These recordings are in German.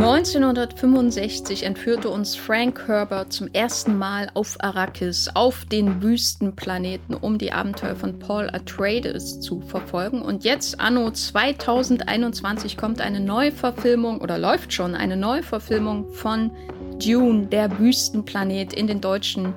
1965 entführte uns Frank Herbert zum ersten Mal auf Arrakis, auf den Wüstenplaneten, um die Abenteuer von Paul Atreides zu verfolgen. Und jetzt, anno 2021, kommt eine Neuverfilmung oder läuft schon eine Neuverfilmung von Dune, der Wüstenplanet, in den deutschen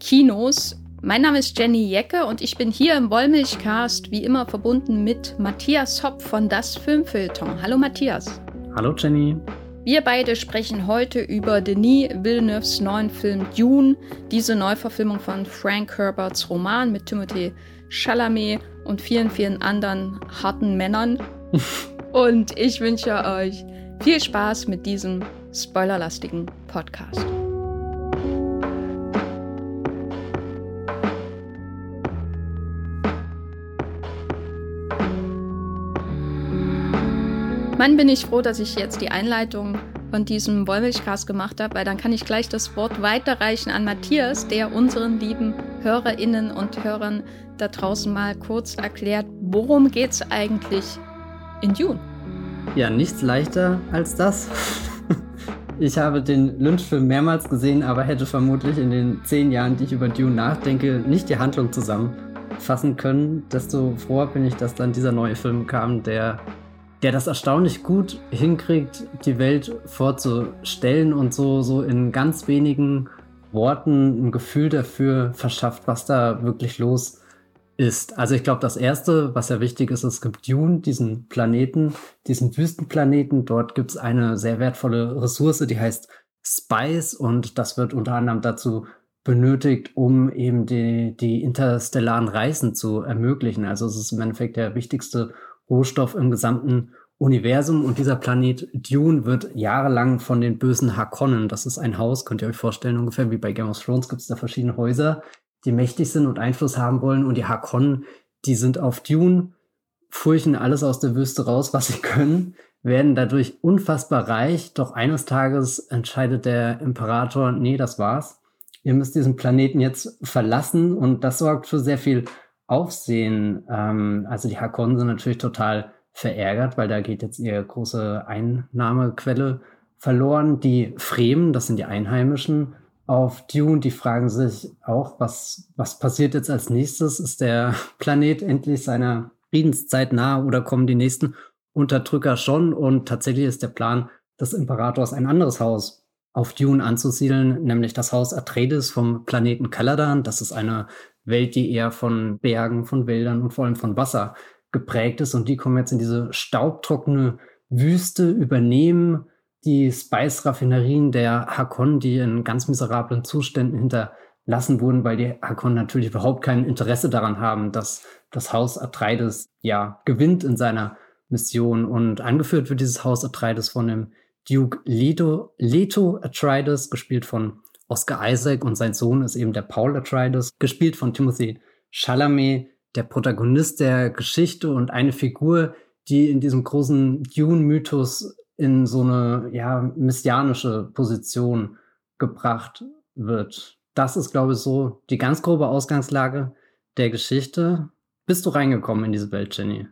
Kinos. Mein Name ist Jenny Jecke und ich bin hier im Wollmilchcast wie immer verbunden mit Matthias Hopp von Das Filmfilter. Hallo Matthias. Hallo Jenny. Wir beide sprechen heute über Denis Villeneuves neuen Film Dune, diese Neuverfilmung von Frank Herberts Roman mit Timothée Chalamet und vielen, vielen anderen harten Männern. und ich wünsche euch viel Spaß mit diesem spoilerlastigen Podcast. Mann, bin ich froh, dass ich jetzt die Einleitung von diesem Wollmilchcast gemacht habe, weil dann kann ich gleich das Wort weiterreichen an Matthias, der unseren lieben Hörerinnen und Hörern da draußen mal kurz erklärt, worum geht es eigentlich in Dune? Ja, nichts leichter als das. Ich habe den Lynch-Film mehrmals gesehen, aber hätte vermutlich in den zehn Jahren, die ich über Dune nachdenke, nicht die Handlung zusammenfassen können. Desto froher bin ich, dass dann dieser neue Film kam, der der das erstaunlich gut hinkriegt, die Welt vorzustellen und so, so in ganz wenigen Worten ein Gefühl dafür verschafft, was da wirklich los ist. Also ich glaube, das Erste, was ja wichtig ist, es gibt Dune, diesen Planeten, diesen Wüstenplaneten. Dort gibt es eine sehr wertvolle Ressource, die heißt Spice und das wird unter anderem dazu benötigt, um eben die, die interstellaren Reisen zu ermöglichen. Also es ist im Endeffekt der wichtigste Rohstoff im gesamten Universum. Und dieser Planet Dune wird jahrelang von den bösen Harkonnen, das ist ein Haus, könnt ihr euch vorstellen, ungefähr wie bei Game of Thrones gibt es da verschiedene Häuser, die mächtig sind und Einfluss haben wollen. Und die Harkonnen, die sind auf Dune, furchen alles aus der Wüste raus, was sie können, werden dadurch unfassbar reich, doch eines Tages entscheidet der Imperator, nee, das war's. Ihr müsst diesen Planeten jetzt verlassen. Und das sorgt für sehr viel Aufsehen. Ähm, also die Harkonnen sind natürlich total verärgert, weil da geht jetzt ihre große Einnahmequelle verloren. Die Fremen, das sind die Einheimischen auf Dune, die fragen sich auch, was, was passiert jetzt als nächstes? Ist der Planet endlich seiner Friedenszeit nahe oder kommen die nächsten Unterdrücker schon? Und tatsächlich ist der Plan des Imperators ein anderes Haus auf Dune anzusiedeln, nämlich das Haus Atreides vom Planeten Caladan. Das ist eine Welt, die eher von Bergen, von Wäldern und vor allem von Wasser geprägt ist. Und die kommen jetzt in diese staubtrockene Wüste, übernehmen die Spice-Raffinerien der Hakon, die in ganz miserablen Zuständen hinterlassen wurden, weil die Hakon natürlich überhaupt kein Interesse daran haben, dass das Haus Atreides ja gewinnt in seiner Mission. Und angeführt wird dieses Haus Atreides von dem Duke Leto, Leto Atreides, gespielt von Oscar Isaac und sein Sohn ist eben der Paul Atreides, gespielt von Timothy Chalamet, der Protagonist der Geschichte und eine Figur, die in diesem großen Dune-Mythos in so eine ja, messianische Position gebracht wird. Das ist, glaube ich, so die ganz grobe Ausgangslage der Geschichte. Bist du reingekommen in diese Welt, Jenny?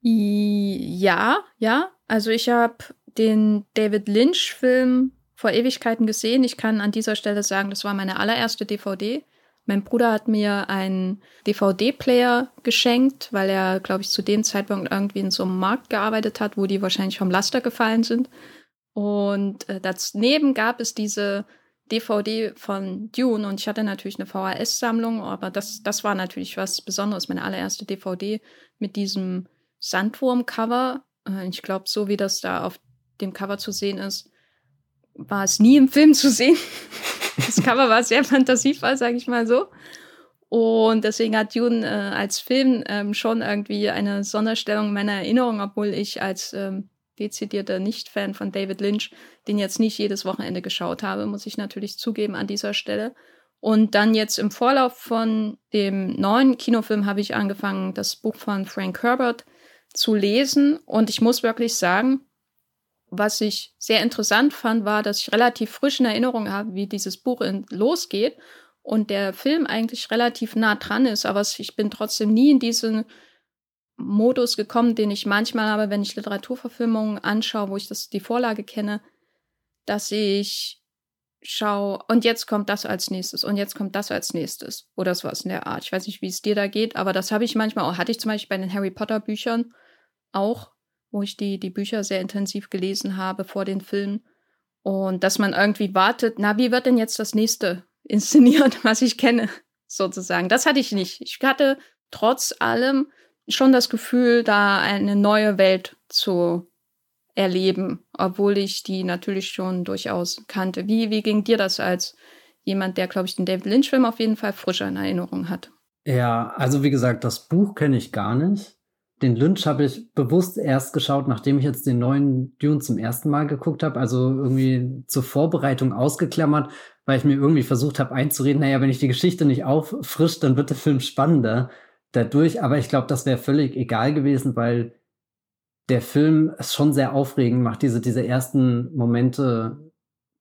Ja, ja. Also ich habe den David Lynch-Film vor Ewigkeiten gesehen. Ich kann an dieser Stelle sagen, das war meine allererste DVD. Mein Bruder hat mir einen DVD-Player geschenkt, weil er, glaube ich, zu dem Zeitpunkt irgendwie in so einem Markt gearbeitet hat, wo die wahrscheinlich vom Laster gefallen sind. Und äh, daneben gab es diese DVD von Dune und ich hatte natürlich eine VHS-Sammlung, aber das, das war natürlich was Besonderes, meine allererste DVD mit diesem Sandwurm-Cover. Äh, ich glaube, so wie das da auf dem Cover zu sehen ist, war es nie im Film zu sehen. Das Cover war sehr fantasievoll, sage ich mal so. Und deswegen hat Dune äh, als Film ähm, schon irgendwie eine Sonderstellung in meiner Erinnerung, obwohl ich als ähm, dezidierter Nicht-Fan von David Lynch den jetzt nicht jedes Wochenende geschaut habe, muss ich natürlich zugeben an dieser Stelle. Und dann jetzt im Vorlauf von dem neuen Kinofilm habe ich angefangen, das Buch von Frank Herbert zu lesen. Und ich muss wirklich sagen, was ich sehr interessant fand, war, dass ich relativ frisch in Erinnerung habe, wie dieses Buch losgeht und der Film eigentlich relativ nah dran ist, aber ich bin trotzdem nie in diesen Modus gekommen, den ich manchmal habe, wenn ich Literaturverfilmungen anschaue, wo ich das die Vorlage kenne, dass ich schaue, und jetzt kommt das als nächstes und jetzt kommt das als nächstes oder sowas in der Art. Ich weiß nicht, wie es dir da geht, aber das habe ich manchmal auch, hatte ich zum Beispiel bei den Harry Potter Büchern auch, wo ich die, die Bücher sehr intensiv gelesen habe vor den Filmen. Und dass man irgendwie wartet, na, wie wird denn jetzt das nächste inszeniert, was ich kenne, sozusagen. Das hatte ich nicht. Ich hatte trotz allem schon das Gefühl, da eine neue Welt zu erleben, obwohl ich die natürlich schon durchaus kannte. Wie, wie ging dir das als jemand, der, glaube ich, den David Lynch-Film auf jeden Fall frischer in Erinnerung hat? Ja, also wie gesagt, das Buch kenne ich gar nicht. Den Lynch habe ich bewusst erst geschaut, nachdem ich jetzt den neuen Dune zum ersten Mal geguckt habe. Also irgendwie zur Vorbereitung ausgeklammert, weil ich mir irgendwie versucht habe einzureden, naja, wenn ich die Geschichte nicht auffrische, dann wird der Film spannender dadurch. Aber ich glaube, das wäre völlig egal gewesen, weil der Film es schon sehr aufregend macht, diese, diese ersten Momente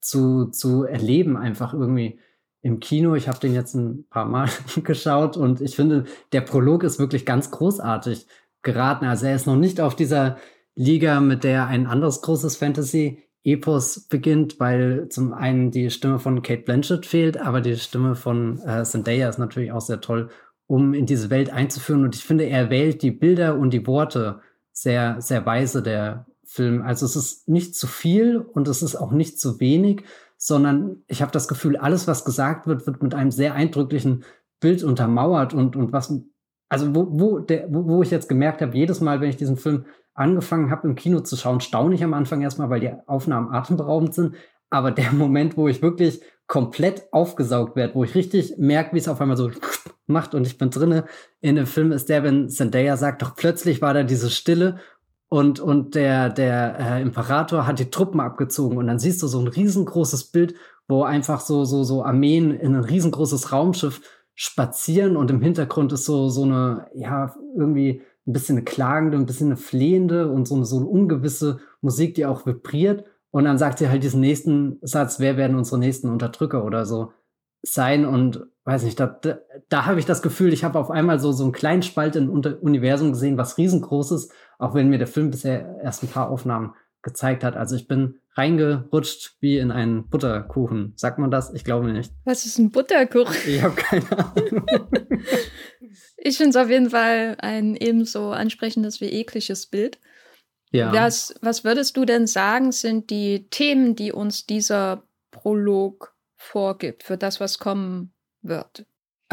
zu, zu erleben, einfach irgendwie im Kino. Ich habe den jetzt ein paar Mal geschaut und ich finde, der Prolog ist wirklich ganz großartig geraten. Also er ist noch nicht auf dieser Liga, mit der ein anderes großes Fantasy-Epos beginnt, weil zum einen die Stimme von Kate Blanchett fehlt, aber die Stimme von äh, Zendaya ist natürlich auch sehr toll, um in diese Welt einzuführen. Und ich finde, er wählt die Bilder und die Worte sehr, sehr weise, der Film. Also es ist nicht zu viel und es ist auch nicht zu wenig, sondern ich habe das Gefühl, alles, was gesagt wird, wird mit einem sehr eindrücklichen Bild untermauert und, und was, also wo, wo, der, wo, wo ich jetzt gemerkt habe, jedes Mal, wenn ich diesen Film angefangen habe, im Kino zu schauen, staune ich am Anfang erstmal, weil die Aufnahmen atemberaubend sind. Aber der Moment, wo ich wirklich komplett aufgesaugt werde, wo ich richtig merke, wie es auf einmal so macht und ich bin drinne in dem Film, ist der, wenn Zendaya sagt, doch plötzlich war da diese Stille und, und der, der äh, Imperator hat die Truppen abgezogen und dann siehst du so ein riesengroßes Bild, wo einfach so, so, so Armeen in ein riesengroßes Raumschiff spazieren und im Hintergrund ist so, so eine, ja, irgendwie ein bisschen eine klagende, ein bisschen eine flehende und so eine, so eine ungewisse Musik, die auch vibriert. Und dann sagt sie halt diesen nächsten Satz, wer werden unsere nächsten Unterdrücker oder so sein und weiß nicht, da, da, da habe ich das Gefühl, ich habe auf einmal so, so einen kleinen Spalt im Universum gesehen, was riesengroß ist, auch wenn mir der Film bisher erst ein paar Aufnahmen gezeigt hat. Also ich bin reingerutscht wie in einen Butterkuchen. Sagt man das? Ich glaube nicht. Was ist ein Butterkuchen? Ich habe keine Ahnung. ich finde es auf jeden Fall ein ebenso ansprechendes wie ekliges Bild. Ja. Was, was würdest du denn sagen, sind die Themen, die uns dieser Prolog vorgibt für das, was kommen wird?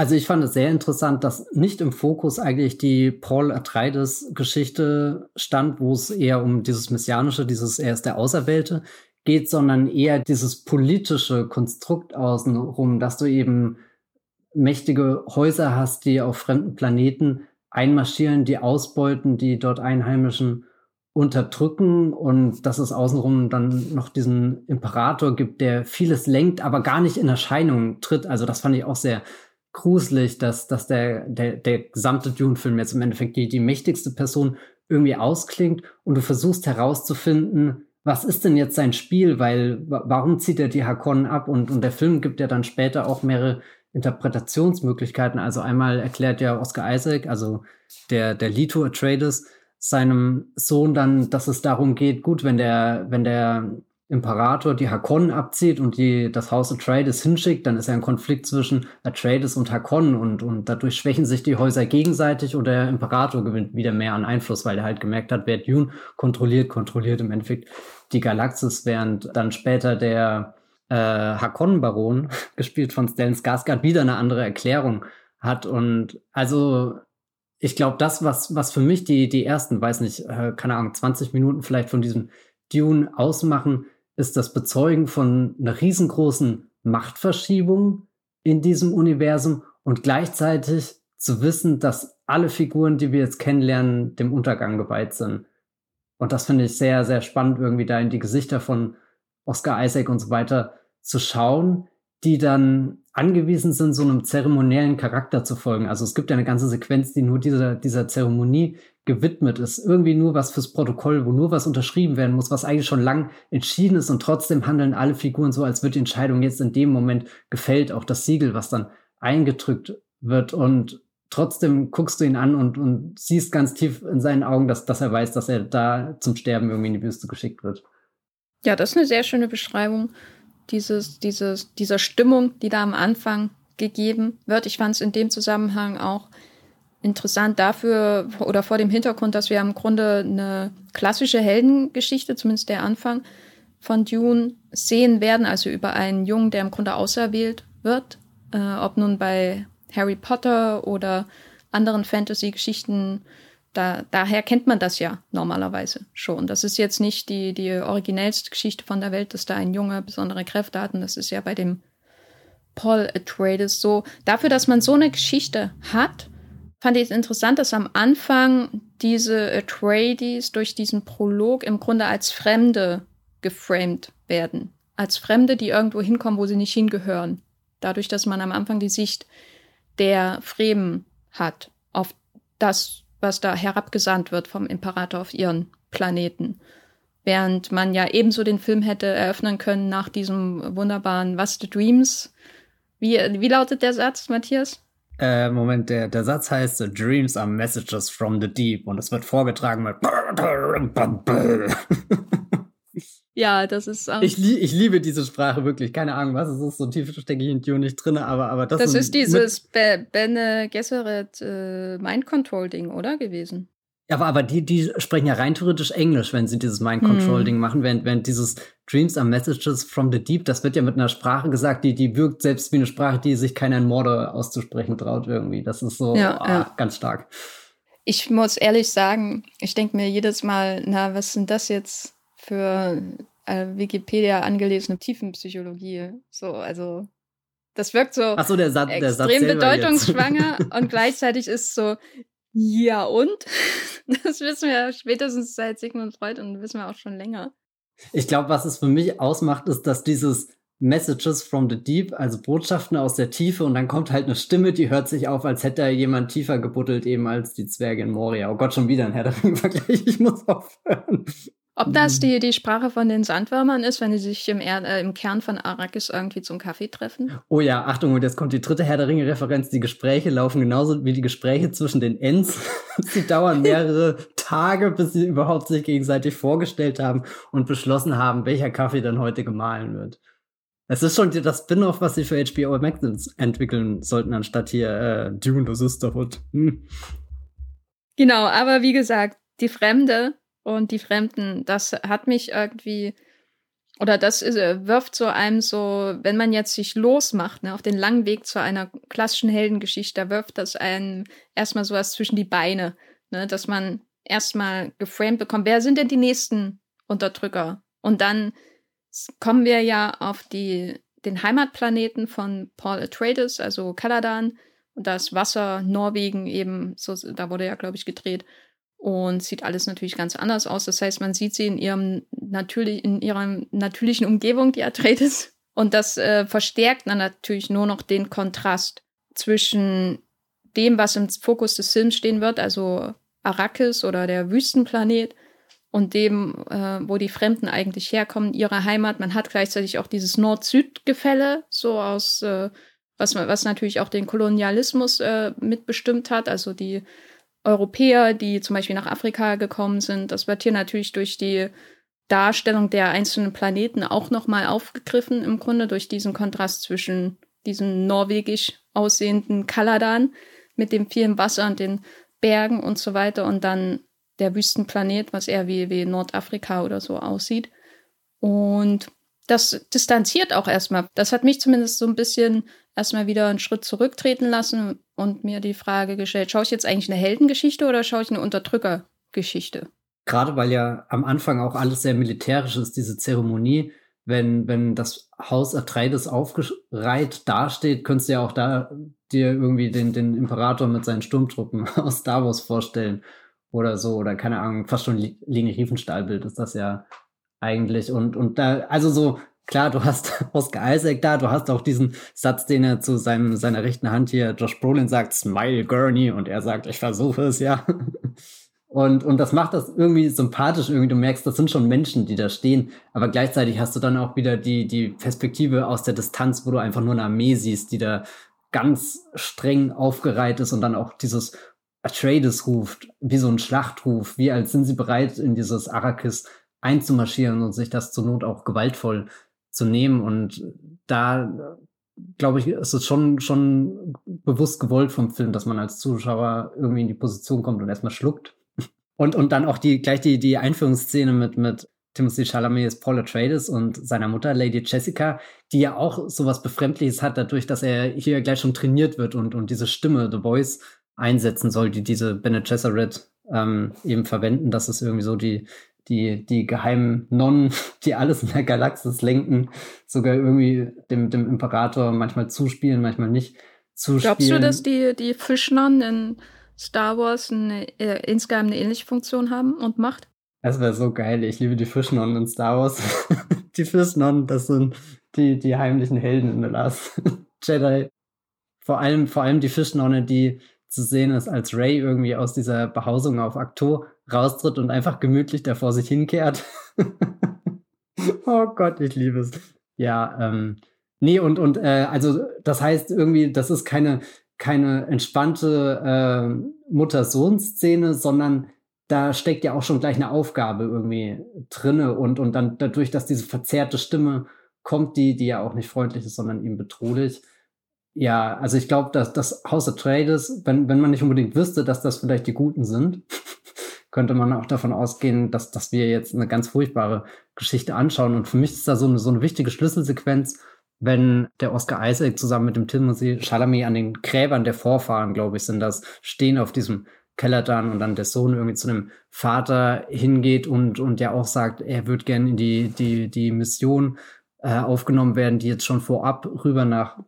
Also ich fand es sehr interessant, dass nicht im Fokus eigentlich die Paul Atreides Geschichte stand, wo es eher um dieses Messianische, dieses er ist der Auserwählte geht, sondern eher dieses politische Konstrukt außenrum, dass du eben mächtige Häuser hast, die auf fremden Planeten einmarschieren, die ausbeuten, die dort Einheimischen unterdrücken und dass es außenrum dann noch diesen Imperator gibt, der vieles lenkt, aber gar nicht in Erscheinung tritt. Also das fand ich auch sehr gruselig, dass, dass der, der, der gesamte Dune-Film jetzt im Endeffekt die, die mächtigste Person irgendwie ausklingt und du versuchst herauszufinden, was ist denn jetzt sein Spiel, weil warum zieht er die Hakonnen ab und, und der Film gibt ja dann später auch mehrere Interpretationsmöglichkeiten. Also einmal erklärt ja Oscar Isaac, also der, der Leto Atreides, seinem Sohn dann, dass es darum geht, gut, wenn der, wenn der Imperator die Hakonnen abzieht und die, das Haus Atreides hinschickt, dann ist ja ein Konflikt zwischen Atreides und Hakonnen und, und dadurch schwächen sich die Häuser gegenseitig und der Imperator gewinnt wieder mehr an Einfluss, weil er halt gemerkt hat, wer Dune kontrolliert, kontrolliert im Endeffekt die Galaxis, während dann später der äh, Hakonnen-Baron, gespielt von Stellan Skarsgård, wieder eine andere Erklärung hat und also ich glaube, das, was, was für mich die, die ersten, weiß nicht, äh, keine Ahnung, 20 Minuten vielleicht von diesem Dune ausmachen, ist das Bezeugen von einer riesengroßen Machtverschiebung in diesem Universum und gleichzeitig zu wissen, dass alle Figuren, die wir jetzt kennenlernen, dem Untergang geweiht sind. Und das finde ich sehr, sehr spannend, irgendwie da in die Gesichter von Oscar Isaac und so weiter zu schauen, die dann angewiesen sind, so einem zeremoniellen Charakter zu folgen. Also es gibt ja eine ganze Sequenz, die nur dieser, dieser Zeremonie gewidmet ist. Irgendwie nur was fürs Protokoll, wo nur was unterschrieben werden muss, was eigentlich schon lang entschieden ist und trotzdem handeln alle Figuren so, als wird die Entscheidung jetzt in dem Moment gefällt, auch das Siegel, was dann eingedrückt wird und trotzdem guckst du ihn an und, und siehst ganz tief in seinen Augen, dass, dass er weiß, dass er da zum Sterben irgendwie in die Wüste geschickt wird. Ja, das ist eine sehr schöne Beschreibung dieses, dieses, dieser Stimmung, die da am Anfang gegeben wird. Ich fand es in dem Zusammenhang auch interessant dafür oder vor dem Hintergrund, dass wir im Grunde eine klassische Heldengeschichte, zumindest der Anfang von Dune, sehen werden, also über einen Jungen, der im Grunde auserwählt wird, äh, ob nun bei Harry Potter oder anderen Fantasy-Geschichten. Da, daher kennt man das ja normalerweise schon. Das ist jetzt nicht die, die originellste Geschichte von der Welt, dass da ein Junge besondere Kräfte hat. Und das ist ja bei dem Paul Atreides so. Dafür, dass man so eine Geschichte hat, fand ich es interessant, dass am Anfang diese Atreides durch diesen Prolog im Grunde als Fremde geframed werden. Als Fremde, die irgendwo hinkommen, wo sie nicht hingehören. Dadurch, dass man am Anfang die Sicht der Fremen hat auf das, was da herabgesandt wird vom Imperator auf ihren Planeten. Während man ja ebenso den Film hätte eröffnen können nach diesem wunderbaren Was the Dreams. Wie, wie lautet der Satz, Matthias? Äh, Moment, der, der Satz heißt The Dreams are messages from the deep und es wird vorgetragen mit Ja, das ist. Ähm, ich, lie ich liebe diese Sprache wirklich. Keine Ahnung, was es ist. So tief stecke ich in Dune nicht drin, aber, aber das, das ist dieses Be Bene Gesserit äh, Mind Control Ding, oder? Gewesen. Ja, aber, aber die, die sprechen ja rein theoretisch Englisch, wenn sie dieses Mind Control hm. Ding hm. machen, während, während dieses Dreams are Messages from the Deep, das wird ja mit einer Sprache gesagt, die, die wirkt selbst wie eine Sprache, die sich keiner in Morde auszusprechen traut irgendwie. Das ist so ja, ah, ja. ganz stark. Ich muss ehrlich sagen, ich denke mir jedes Mal, na, was sind das jetzt für äh, Wikipedia angelesene Tiefenpsychologie? So, also das wirkt so, Ach so der Satz, der Satz extrem bedeutungsschwanger und gleichzeitig ist so, ja und? Das wissen wir spätestens seit Sigmund Freud und wissen wir auch schon länger. Ich glaube, was es für mich ausmacht, ist, dass dieses Messages from the Deep, also Botschaften aus der Tiefe und dann kommt halt eine Stimme, die hört sich auf, als hätte da jemand tiefer gebuddelt, eben als die Zwerge in Moria. Oh Gott, schon wieder ein Herr der Vergleich, ich muss aufhören. Ob das die, die Sprache von den Sandwürmern ist, wenn die sich im, er äh, im Kern von Arrakis irgendwie zum Kaffee treffen? Oh ja, Achtung, und jetzt kommt die dritte Herr der Ringe-Referenz. Die Gespräche laufen genauso wie die Gespräche zwischen den Ents. sie dauern mehrere Tage, bis sie überhaupt sich gegenseitig vorgestellt haben und beschlossen haben, welcher Kaffee dann heute gemahlen wird. Es ist schon das Spin-off, was sie für HBO Max entwickeln sollten, anstatt hier äh, Dune the Sisterhood. Hm. Genau, aber wie gesagt, die Fremde und die Fremden, das hat mich irgendwie, oder das ist, äh, wirft so einem so, wenn man jetzt sich losmacht, ne, auf den langen Weg zu einer klassischen Heldengeschichte, da wirft das einen erstmal sowas zwischen die Beine, ne, dass man erstmal geframed bekommt, wer sind denn die nächsten Unterdrücker? Und dann kommen wir ja auf die, den Heimatplaneten von Paul Atreides, also Kaladan, und das Wasser, Norwegen eben, so, da wurde ja, glaube ich, gedreht und sieht alles natürlich ganz anders aus. Das heißt, man sieht sie in ihrem natürlich in ihrer natürlichen Umgebung, die Atreides, und das äh, verstärkt dann natürlich nur noch den Kontrast zwischen dem, was im Fokus des Films stehen wird, also Arrakis oder der Wüstenplanet und dem, äh, wo die Fremden eigentlich herkommen, ihre Heimat. Man hat gleichzeitig auch dieses Nord-Süd-Gefälle, so aus, äh, was, was natürlich auch den Kolonialismus äh, mitbestimmt hat, also die Europäer, die zum Beispiel nach Afrika gekommen sind. Das wird hier natürlich durch die Darstellung der einzelnen Planeten auch nochmal aufgegriffen, im Grunde durch diesen Kontrast zwischen diesem norwegisch aussehenden Kaladan mit dem vielen Wasser und den Bergen und so weiter und dann der Wüstenplanet, was eher wie, wie Nordafrika oder so aussieht. Und das distanziert auch erstmal. Das hat mich zumindest so ein bisschen erstmal wieder einen Schritt zurücktreten lassen und mir die Frage gestellt, schaue ich jetzt eigentlich eine Heldengeschichte oder schaue ich eine Unterdrückergeschichte? Gerade weil ja am Anfang auch alles sehr militärisch ist, diese Zeremonie, wenn, wenn das Haus Atreides aufgereiht dasteht, könntest du ja auch da dir irgendwie den, den Imperator mit seinen Sturmtruppen aus Wars vorstellen oder so, oder keine Ahnung, fast schon Linie Riefenstahlbild ist das ja eigentlich. Und, und da, also so, klar, du hast Oscar Isaac da, du hast auch diesen Satz, den er zu seinem, seiner rechten Hand hier, Josh Brolin sagt, Smile Gurney, und er sagt, ich versuche es, ja. Und, und das macht das irgendwie sympathisch, irgendwie, du merkst, das sind schon Menschen, die da stehen, aber gleichzeitig hast du dann auch wieder die, die Perspektive aus der Distanz, wo du einfach nur eine Armee siehst, die da ganz streng aufgereiht ist und dann auch dieses Atreides ruft, wie so ein Schlachtruf, wie als sind sie bereit, in dieses Arrakis einzumarschieren und sich das zur Not auch gewaltvoll zu nehmen. Und da, glaube ich, ist es schon, schon bewusst gewollt vom Film, dass man als Zuschauer irgendwie in die Position kommt und erstmal schluckt. Und, und dann auch die, gleich die, die Einführungsszene mit, mit Timothy Chalamet Paul Atreides und seiner Mutter Lady Jessica, die ja auch sowas Befremdliches hat, dadurch, dass er hier gleich schon trainiert wird und, und diese Stimme, The Voice, einsetzen soll, die diese Bene Gesserit ähm, eben verwenden. Das ist irgendwie so die, die, die geheimen Nonnen, die alles in der Galaxis lenken, sogar irgendwie dem, dem Imperator manchmal zuspielen, manchmal nicht zuspielen. Glaubst du, dass die, die Fischnonnen in Star Wars eine, äh, insgeheim eine ähnliche Funktion haben und Macht? Das wäre so geil. Ich liebe die Fischnonnen in Star Wars. die Fischnonnen, das sind die, die heimlichen Helden in The Last Jedi. Vor allem, vor allem die Fischnonne, die zu sehen ist, als Ray irgendwie aus dieser Behausung auf Akto raustritt und einfach gemütlich da vor sich hinkehrt. oh Gott, ich liebe es. Ja, ähm, nee, und, und äh, also das heißt irgendwie, das ist keine, keine entspannte äh, Mutter-Sohn-Szene, sondern da steckt ja auch schon gleich eine Aufgabe irgendwie drinne und, und dann dadurch, dass diese verzerrte Stimme kommt, die, die ja auch nicht freundlich ist, sondern eben bedrohlich, ja, also ich glaube, dass das House of Traders, wenn, wenn man nicht unbedingt wüsste, dass das vielleicht die Guten sind, könnte man auch davon ausgehen, dass, dass wir jetzt eine ganz furchtbare Geschichte anschauen. Und für mich ist da so eine, so eine wichtige Schlüsselsequenz, wenn der Oscar Isaac zusammen mit dem Timothy Chalamet an den Gräbern der Vorfahren, glaube ich, sind das, stehen auf diesem Keller dann und dann der Sohn irgendwie zu dem Vater hingeht und, und der auch sagt, er würde gerne in die, die, die Mission äh, aufgenommen werden, die jetzt schon vorab rüber nach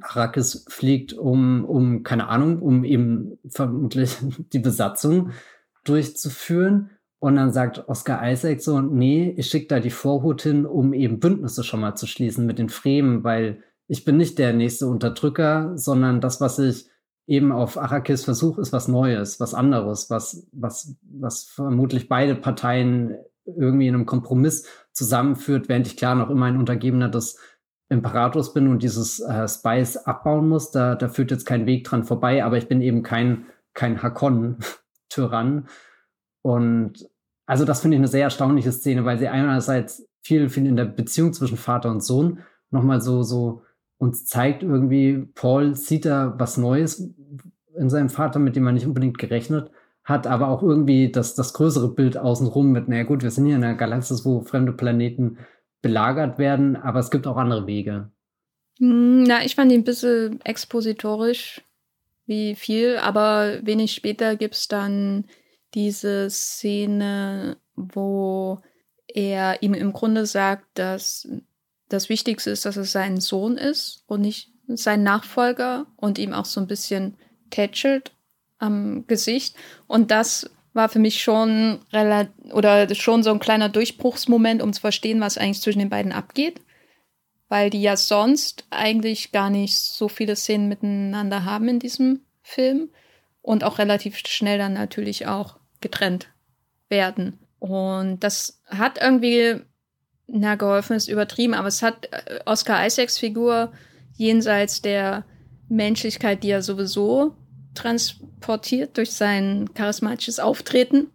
Arrakis fliegt, um, um, keine Ahnung, um eben vermutlich die Besatzung durchzuführen. Und dann sagt Oscar Isaac so, nee, ich schicke da die Vorhut hin, um eben Bündnisse schon mal zu schließen mit den Fremen, weil ich bin nicht der nächste Unterdrücker, sondern das, was ich eben auf Arrakis versuche, ist was Neues, was anderes, was, was, was vermutlich beide Parteien irgendwie in einem Kompromiss zusammenführt, während ich klar noch immer ein Untergebener des Imperators bin und dieses äh, Spice abbauen muss, da, da führt jetzt kein Weg dran vorbei, aber ich bin eben kein, kein Hakon-Tyrann. Und also das finde ich eine sehr erstaunliche Szene, weil sie einerseits viel, viel in der Beziehung zwischen Vater und Sohn nochmal so, so uns zeigt irgendwie, Paul sieht da was Neues in seinem Vater, mit dem man nicht unbedingt gerechnet hat, aber auch irgendwie das, das größere Bild außenrum mit, naja gut, wir sind hier in einer Galaxis, wo fremde Planeten belagert werden, aber es gibt auch andere Wege. Hm, na, ich fand ihn ein bisschen expositorisch, wie viel, aber wenig später gibt es dann diese Szene, wo er ihm im Grunde sagt, dass das Wichtigste ist, dass es sein Sohn ist und nicht sein Nachfolger und ihm auch so ein bisschen tätschelt am Gesicht. Und das war für mich schon oder schon so ein kleiner Durchbruchsmoment, um zu verstehen, was eigentlich zwischen den beiden abgeht. Weil die ja sonst eigentlich gar nicht so viele Szenen miteinander haben in diesem Film und auch relativ schnell dann natürlich auch getrennt werden. Und das hat irgendwie, na, geholfen ist übertrieben, aber es hat äh, Oscar Isaacs Figur jenseits der Menschlichkeit, die er sowieso transportiert durch sein charismatisches Auftreten.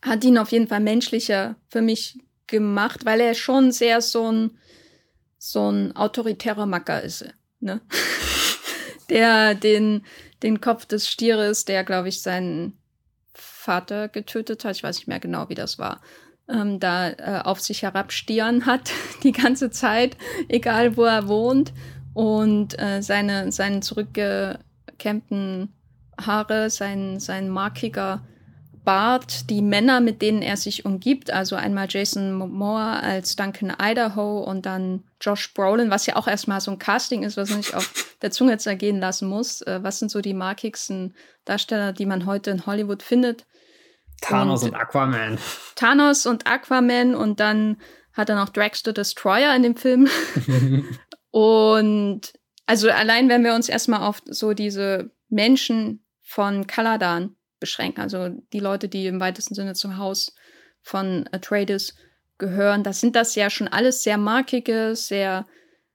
Hat ihn auf jeden Fall menschlicher für mich gemacht, weil er schon sehr so ein, so ein autoritärer Macker ist. Ne? der den, den Kopf des Stieres, der, glaube ich, seinen Vater getötet hat, ich weiß nicht mehr genau, wie das war, ähm, da äh, auf sich herabstieren hat die ganze Zeit, egal wo er wohnt. Und äh, seine, seinen zurückgekämmten Haare, sein, sein markiger Bart, die Männer, mit denen er sich umgibt, also einmal Jason Moore als Duncan Idaho und dann Josh Brolin, was ja auch erstmal so ein Casting ist, was man nicht auf der Zunge zergehen lassen muss. Äh, was sind so die markigsten Darsteller, die man heute in Hollywood findet? Thanos und, und Aquaman. Thanos und Aquaman und dann hat er noch Dragster Destroyer in dem Film. und also allein, wenn wir uns erstmal auf so diese Menschen von Kaladan beschränken, also die Leute, die im weitesten Sinne zum Haus von Atreides gehören, das sind das ja schon alles sehr markige, sehr,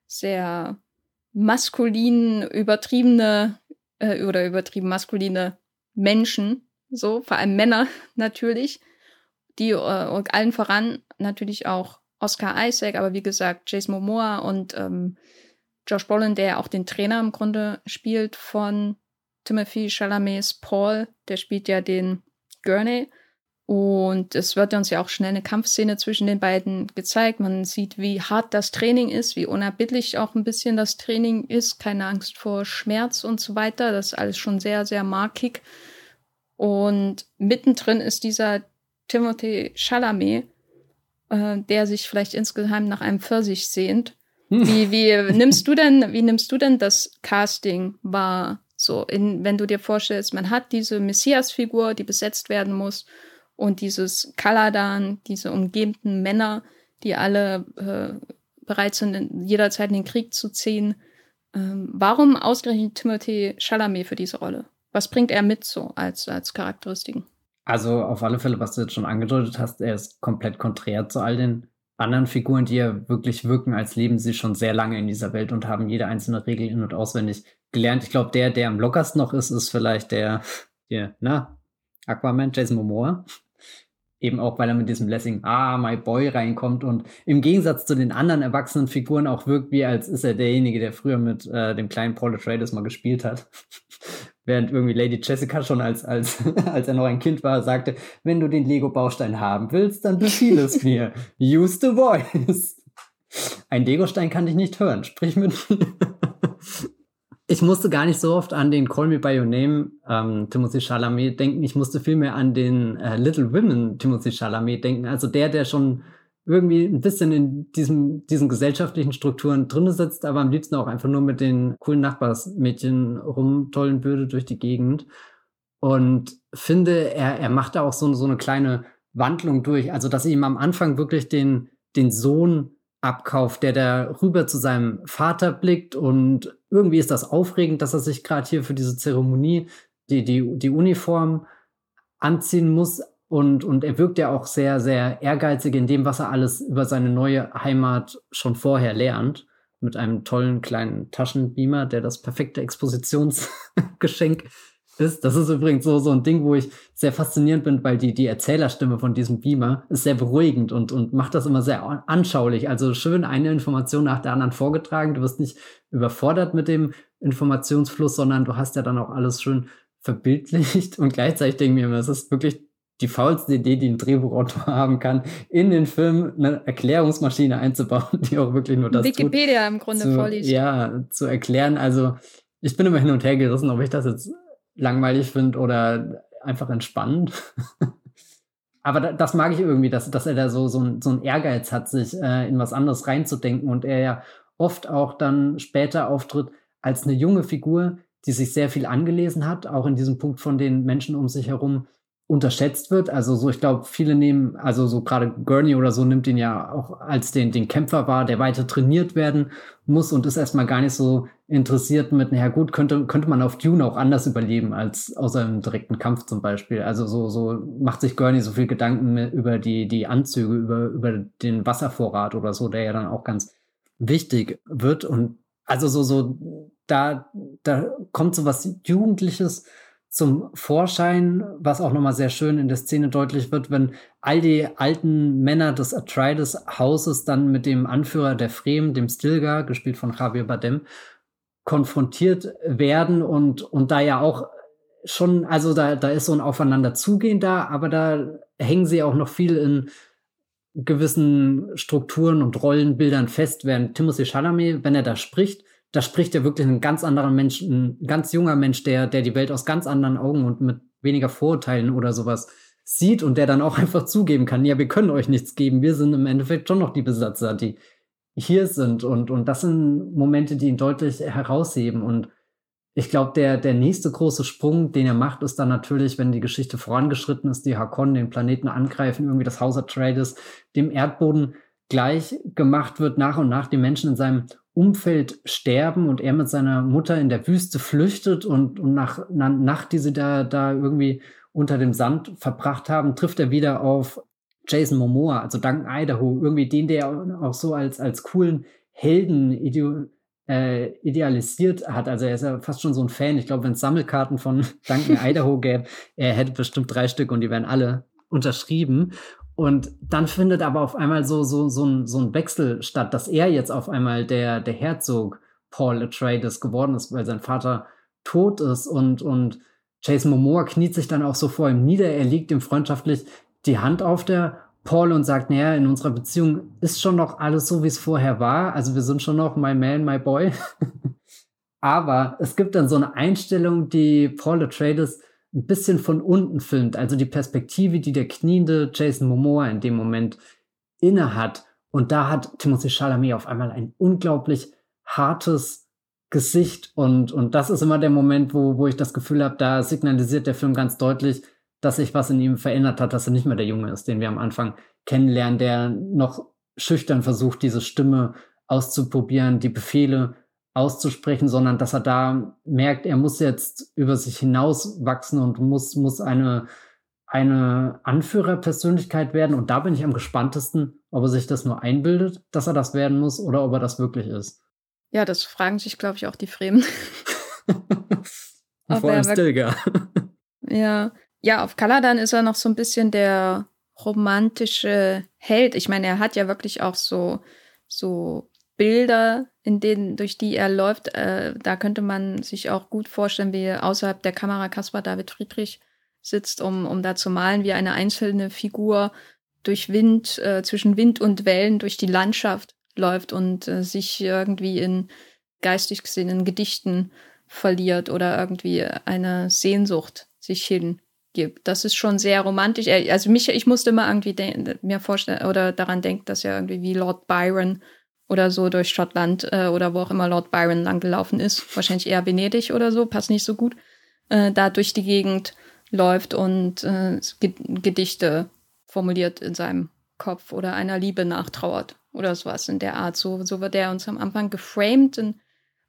sehr maskulin, übertriebene äh, oder übertrieben maskuline Menschen, so, vor allem Männer natürlich, die äh, allen voran natürlich auch Oscar Isaac, aber wie gesagt, Jason Momoa und ähm, Josh Brolin, der auch den Trainer im Grunde spielt von Timothy Chalamets Paul, der spielt ja den Gurney. Und es wird uns ja auch schnell eine Kampfszene zwischen den beiden gezeigt. Man sieht, wie hart das Training ist, wie unerbittlich auch ein bisschen das Training ist. Keine Angst vor Schmerz und so weiter. Das ist alles schon sehr, sehr markig. Und mittendrin ist dieser Timothy Chalamet, äh, der sich vielleicht insgeheim nach einem Pfirsich sehnt. Hm. Wie, wie nimmst du denn, wie nimmst du denn das Casting wahr? So, in, wenn du dir vorstellst, man hat diese Messias-Figur, die besetzt werden muss und dieses Kaladan, diese umgebenden Männer, die alle äh, bereit sind, jederzeit in den Krieg zu ziehen. Ähm, warum ausgerechnet Timothy Chalamet für diese Rolle? Was bringt er mit so als, als Charakteristiken? Also auf alle Fälle, was du jetzt schon angedeutet hast, er ist komplett konträr zu all den anderen Figuren, die ja wirklich wirken, als leben sie schon sehr lange in dieser Welt und haben jede einzelne Regel in- und auswendig gelernt. Ich glaube, der, der am lockersten noch ist, ist vielleicht der, der, na, Aquaman, Jason Momoa. Eben auch, weil er mit diesem Lessing, ah, my boy reinkommt und im Gegensatz zu den anderen erwachsenen Figuren auch wirkt, wie als ist er derjenige, der früher mit äh, dem kleinen Paul Atreides mal gespielt hat. Während irgendwie Lady Jessica schon als, als, als er noch ein Kind war, sagte, wenn du den Lego-Baustein haben willst, dann befiehl es mir. Use the voice. Ein Lego-Stein kann dich nicht hören. Sprich mit ich musste gar nicht so oft an den Call Me By Your Name ähm, Timothy Chalamet denken. Ich musste vielmehr an den äh, Little Women Timothy Chalamet denken. Also der, der schon irgendwie ein bisschen in diesem, diesen gesellschaftlichen Strukturen drinne sitzt, aber am liebsten auch einfach nur mit den coolen Nachbarsmädchen rumtollen würde durch die Gegend. Und finde, er, er macht da auch so, so eine kleine Wandlung durch. Also, dass ihm am Anfang wirklich den, den Sohn abkauft, der da rüber zu seinem Vater blickt und irgendwie ist das aufregend, dass er sich gerade hier für diese Zeremonie die, die, die Uniform anziehen muss und, und er wirkt ja auch sehr, sehr ehrgeizig in dem, was er alles über seine neue Heimat schon vorher lernt. Mit einem tollen kleinen Taschenbeamer, der das perfekte Expositionsgeschenk ist. Das ist übrigens so, so ein Ding, wo ich sehr faszinierend bin, weil die, die Erzählerstimme von diesem Beamer ist sehr beruhigend und, und macht das immer sehr anschaulich. Also schön eine Information nach der anderen vorgetragen. Du wirst nicht überfordert mit dem Informationsfluss, sondern du hast ja dann auch alles schön verbildlicht und gleichzeitig denke ich mir immer, es ist wirklich die faulste Idee, die ein Drehbuchautor haben kann, in den Film eine Erklärungsmaschine einzubauen, die auch wirklich nur das Wikipedia tut, im Grunde zu, vorliest. Ja, zu erklären. Also ich bin immer hin und her gerissen, ob ich das jetzt langweilig finde oder einfach entspannend. Aber das mag ich irgendwie, dass, dass er da so, so, ein, so einen Ehrgeiz hat, sich äh, in was anderes reinzudenken und er ja oft auch dann später auftritt als eine junge Figur, die sich sehr viel angelesen hat, auch in diesem Punkt von den Menschen um sich herum, unterschätzt wird. Also so, ich glaube, viele nehmen, also so gerade Gurney oder so nimmt ihn ja auch als den, den Kämpfer wahr, der weiter trainiert werden muss und ist erstmal gar nicht so interessiert mit, naja gut, könnte, könnte man auf Dune auch anders überleben als außer im direkten Kampf zum Beispiel. Also so, so macht sich Gurney so viel Gedanken über die, die Anzüge, über, über den Wasservorrat oder so, der ja dann auch ganz wichtig wird und also so, so, da, da kommt so was Jugendliches zum Vorschein, was auch nochmal sehr schön in der Szene deutlich wird, wenn all die alten Männer des Atreides-Hauses dann mit dem Anführer der Fremen, dem Stilgar, gespielt von Javier Bardem, konfrontiert werden und, und da ja auch schon, also da, da ist so ein Aufeinanderzugehen da, aber da hängen sie auch noch viel in gewissen Strukturen und Rollenbildern fest, während Timothy Chalamet, wenn er da spricht, da spricht ja wirklich ein ganz anderer Mensch, ein ganz junger Mensch, der, der die Welt aus ganz anderen Augen und mit weniger Vorurteilen oder sowas sieht und der dann auch einfach zugeben kann, ja, wir können euch nichts geben, wir sind im Endeffekt schon noch die Besatzer, die hier sind. Und, und das sind Momente, die ihn deutlich herausheben. Und ich glaube, der, der nächste große Sprung, den er macht, ist dann natürlich, wenn die Geschichte vorangeschritten ist, die Hakon den Planeten angreifen, irgendwie das Haus Atreides dem Erdboden gleich gemacht wird, nach und nach die Menschen in seinem Umfeld sterben und er mit seiner Mutter in der Wüste flüchtet und, und nach einer Nacht, die sie da, da irgendwie unter dem Sand verbracht haben, trifft er wieder auf Jason Momoa, also Duncan Idaho, irgendwie den, der auch so als, als coolen Helden ideo, äh, idealisiert hat. Also er ist ja fast schon so ein Fan. Ich glaube, wenn es Sammelkarten von Duncan Idaho gäbe, er hätte bestimmt drei Stück und die wären alle unterschrieben. Und dann findet aber auf einmal so, so, so, ein, so ein Wechsel statt, dass er jetzt auf einmal der, der Herzog Paul Atreides geworden ist, weil sein Vater tot ist und, und Jason Momoa kniet sich dann auch so vor ihm nieder. Er legt ihm freundschaftlich die Hand auf der Paul und sagt, naja, in unserer Beziehung ist schon noch alles so, wie es vorher war. Also wir sind schon noch my man, my boy. Aber es gibt dann so eine Einstellung, die Paul Atreides ein bisschen von unten filmt. Also die Perspektive, die der kniende Jason Momoa in dem Moment inne hat. Und da hat Timothy Chalamet auf einmal ein unglaublich hartes Gesicht. Und, und das ist immer der Moment, wo, wo ich das Gefühl habe, da signalisiert der Film ganz deutlich, dass sich was in ihm verändert hat, dass er nicht mehr der Junge ist, den wir am Anfang kennenlernen, der noch schüchtern versucht, diese Stimme auszuprobieren, die Befehle auszusprechen, sondern dass er da merkt, er muss jetzt über sich hinaus wachsen und muss, muss eine, eine Anführerpersönlichkeit werden. Und da bin ich am gespanntesten, ob er sich das nur einbildet, dass er das werden muss oder ob er das wirklich ist. Ja, das fragen sich, glaube ich, auch die Fremen. Vor allem Stilgar. Ja. Ja, auf Kaladan ist er noch so ein bisschen der romantische Held. Ich meine, er hat ja wirklich auch so, so Bilder, in denen, durch die er läuft, äh, da könnte man sich auch gut vorstellen, wie außerhalb der Kamera Caspar David Friedrich sitzt, um, um da zu malen, wie eine einzelne Figur durch Wind, äh, zwischen Wind und Wellen durch die Landschaft läuft und äh, sich irgendwie in geistig gesehen in Gedichten verliert oder irgendwie eine Sehnsucht sich hingibt. Das ist schon sehr romantisch. Also mich, ich musste immer irgendwie mir vorstellen oder daran denken, dass er irgendwie wie Lord Byron oder so durch Schottland äh, oder wo auch immer Lord Byron langgelaufen ist, wahrscheinlich eher Venedig oder so, passt nicht so gut, äh, da durch die Gegend läuft und äh, Gedichte formuliert in seinem Kopf oder einer Liebe nachtrauert oder sowas in der Art. So, so wird er uns am Anfang geframed in,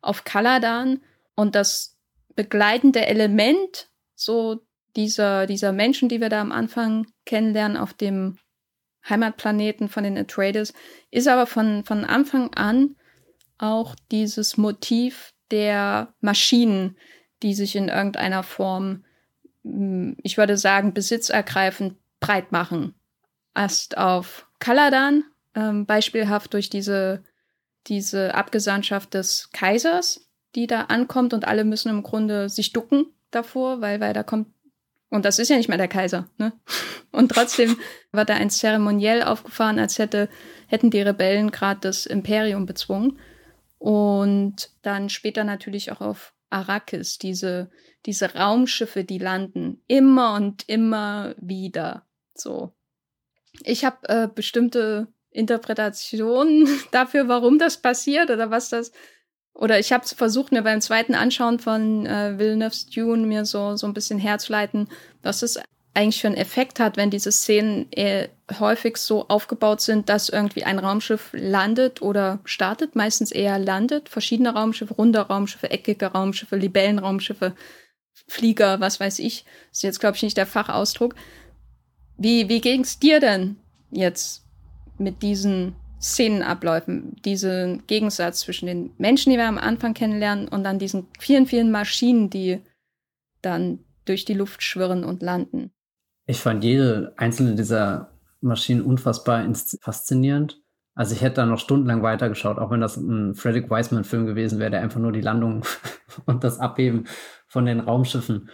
auf Kaladan und das begleitende Element so dieser, dieser Menschen, die wir da am Anfang kennenlernen auf dem Heimatplaneten von den Atreides, ist aber von, von Anfang an auch dieses Motiv der Maschinen, die sich in irgendeiner Form, hm, ich würde sagen, besitzergreifend breit machen. Erst auf Kaladan, ähm, beispielhaft durch diese, diese Abgesandtschaft des Kaisers, die da ankommt und alle müssen im Grunde sich ducken davor, weil, weil da kommt und das ist ja nicht mehr der Kaiser, ne? Und trotzdem war da ein Zeremoniell aufgefahren, als hätte, hätten die Rebellen gerade das Imperium bezwungen. Und dann später natürlich auch auf Arrakis, diese, diese Raumschiffe, die landen, immer und immer wieder. So. Ich habe äh, bestimmte Interpretationen dafür, warum das passiert oder was das oder ich habe versucht, mir beim zweiten Anschauen von äh, Villeneuve's Dune mir so, so ein bisschen herzuleiten, was es eigentlich für einen Effekt hat, wenn diese Szenen eher häufig so aufgebaut sind, dass irgendwie ein Raumschiff landet oder startet, meistens eher landet, verschiedene Raumschiffe, runde Raumschiffe, eckige Raumschiffe, Libellenraumschiffe, Flieger, was weiß ich, ist jetzt glaube ich nicht der Fachausdruck. Wie wie ging's dir denn jetzt mit diesen Szenenabläufen, diesen Gegensatz zwischen den Menschen, die wir am Anfang kennenlernen, und dann diesen vielen, vielen Maschinen, die dann durch die Luft schwirren und landen. Ich fand jede einzelne dieser Maschinen unfassbar faszinierend. Also ich hätte da noch stundenlang weitergeschaut, auch wenn das ein Frederick Wiseman-Film gewesen wäre, der einfach nur die Landung und das Abheben von den Raumschiffen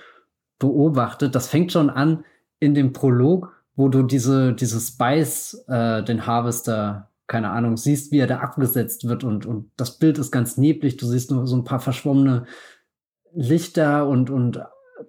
beobachtet. Das fängt schon an in dem Prolog, wo du diese, diese Spice, äh, den Harvester keine Ahnung, siehst, wie er da abgesetzt wird und, und das Bild ist ganz neblig. Du siehst nur so ein paar verschwommene Lichter und, und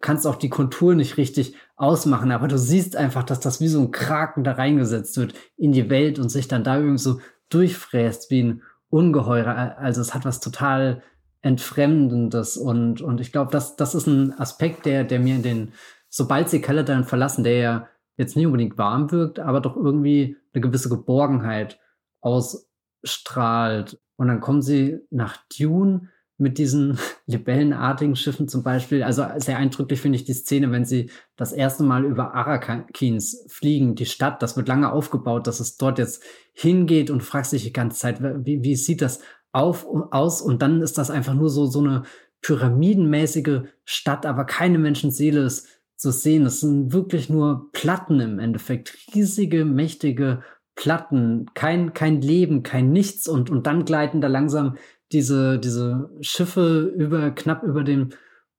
kannst auch die Kontur nicht richtig ausmachen, aber du siehst einfach, dass das wie so ein Kraken da reingesetzt wird in die Welt und sich dann da irgendwie so durchfräst wie ein Ungeheuer. Also es hat was total Entfremdendes und, und ich glaube, das, das ist ein Aspekt, der, der mir in den, sobald sie Caladan verlassen, der ja jetzt nicht unbedingt warm wirkt, aber doch irgendwie eine gewisse Geborgenheit ausstrahlt. Und dann kommen sie nach Dune mit diesen libellenartigen Schiffen zum Beispiel. Also sehr eindrücklich finde ich die Szene, wenn sie das erste Mal über Arrakins fliegen, die Stadt. Das wird lange aufgebaut, dass es dort jetzt hingeht und fragst dich die ganze Zeit, wie, wie sieht das auf, aus? Und dann ist das einfach nur so, so eine pyramidenmäßige Stadt, aber keine Menschenseele ist zu sehen. Es sind wirklich nur Platten im Endeffekt, riesige, mächtige Platten, kein, kein Leben, kein Nichts und, und dann gleiten da langsam diese, diese Schiffe über, knapp über dem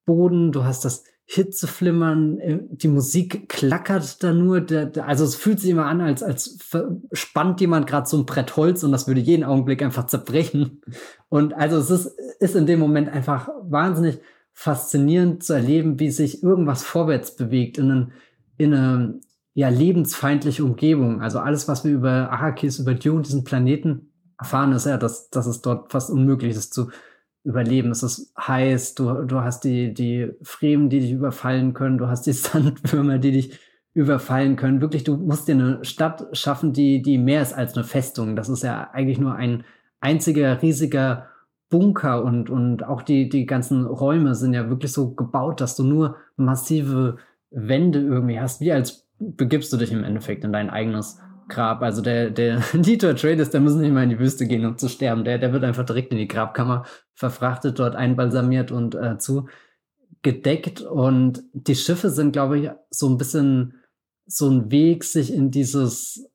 Boden. Du hast das Hitzeflimmern, äh, die Musik klackert da nur. Also es fühlt sich immer an, als, als spannt jemand gerade so ein Brett Holz und das würde jeden Augenblick einfach zerbrechen. Und also es ist, ist in dem Moment einfach wahnsinnig faszinierend zu erleben, wie sich irgendwas vorwärts bewegt in, einen, in eine ja, lebensfeindliche Umgebung. Also alles, was wir über Arrakis, über Dune, diesen Planeten erfahren, ist ja, dass, dass es dort fast unmöglich ist zu überleben. Es ist heiß, du, du hast die, die Fremen, die dich überfallen können, du hast die Sandwürmer, die dich überfallen können. Wirklich, du musst dir eine Stadt schaffen, die, die mehr ist als eine Festung. Das ist ja eigentlich nur ein einziger riesiger Bunker und, und auch die, die ganzen Räume sind ja wirklich so gebaut, dass du nur massive Wände irgendwie hast, wie als begibst du dich im Endeffekt in dein eigenes Grab. Also der, der Dieter Traders, der muss nicht mal in die Wüste gehen, um zu sterben. Der, der wird einfach direkt in die Grabkammer verfrachtet, dort einbalsamiert und äh, zu gedeckt. Und die Schiffe sind, glaube ich, so ein bisschen so ein Weg, sich in dieses,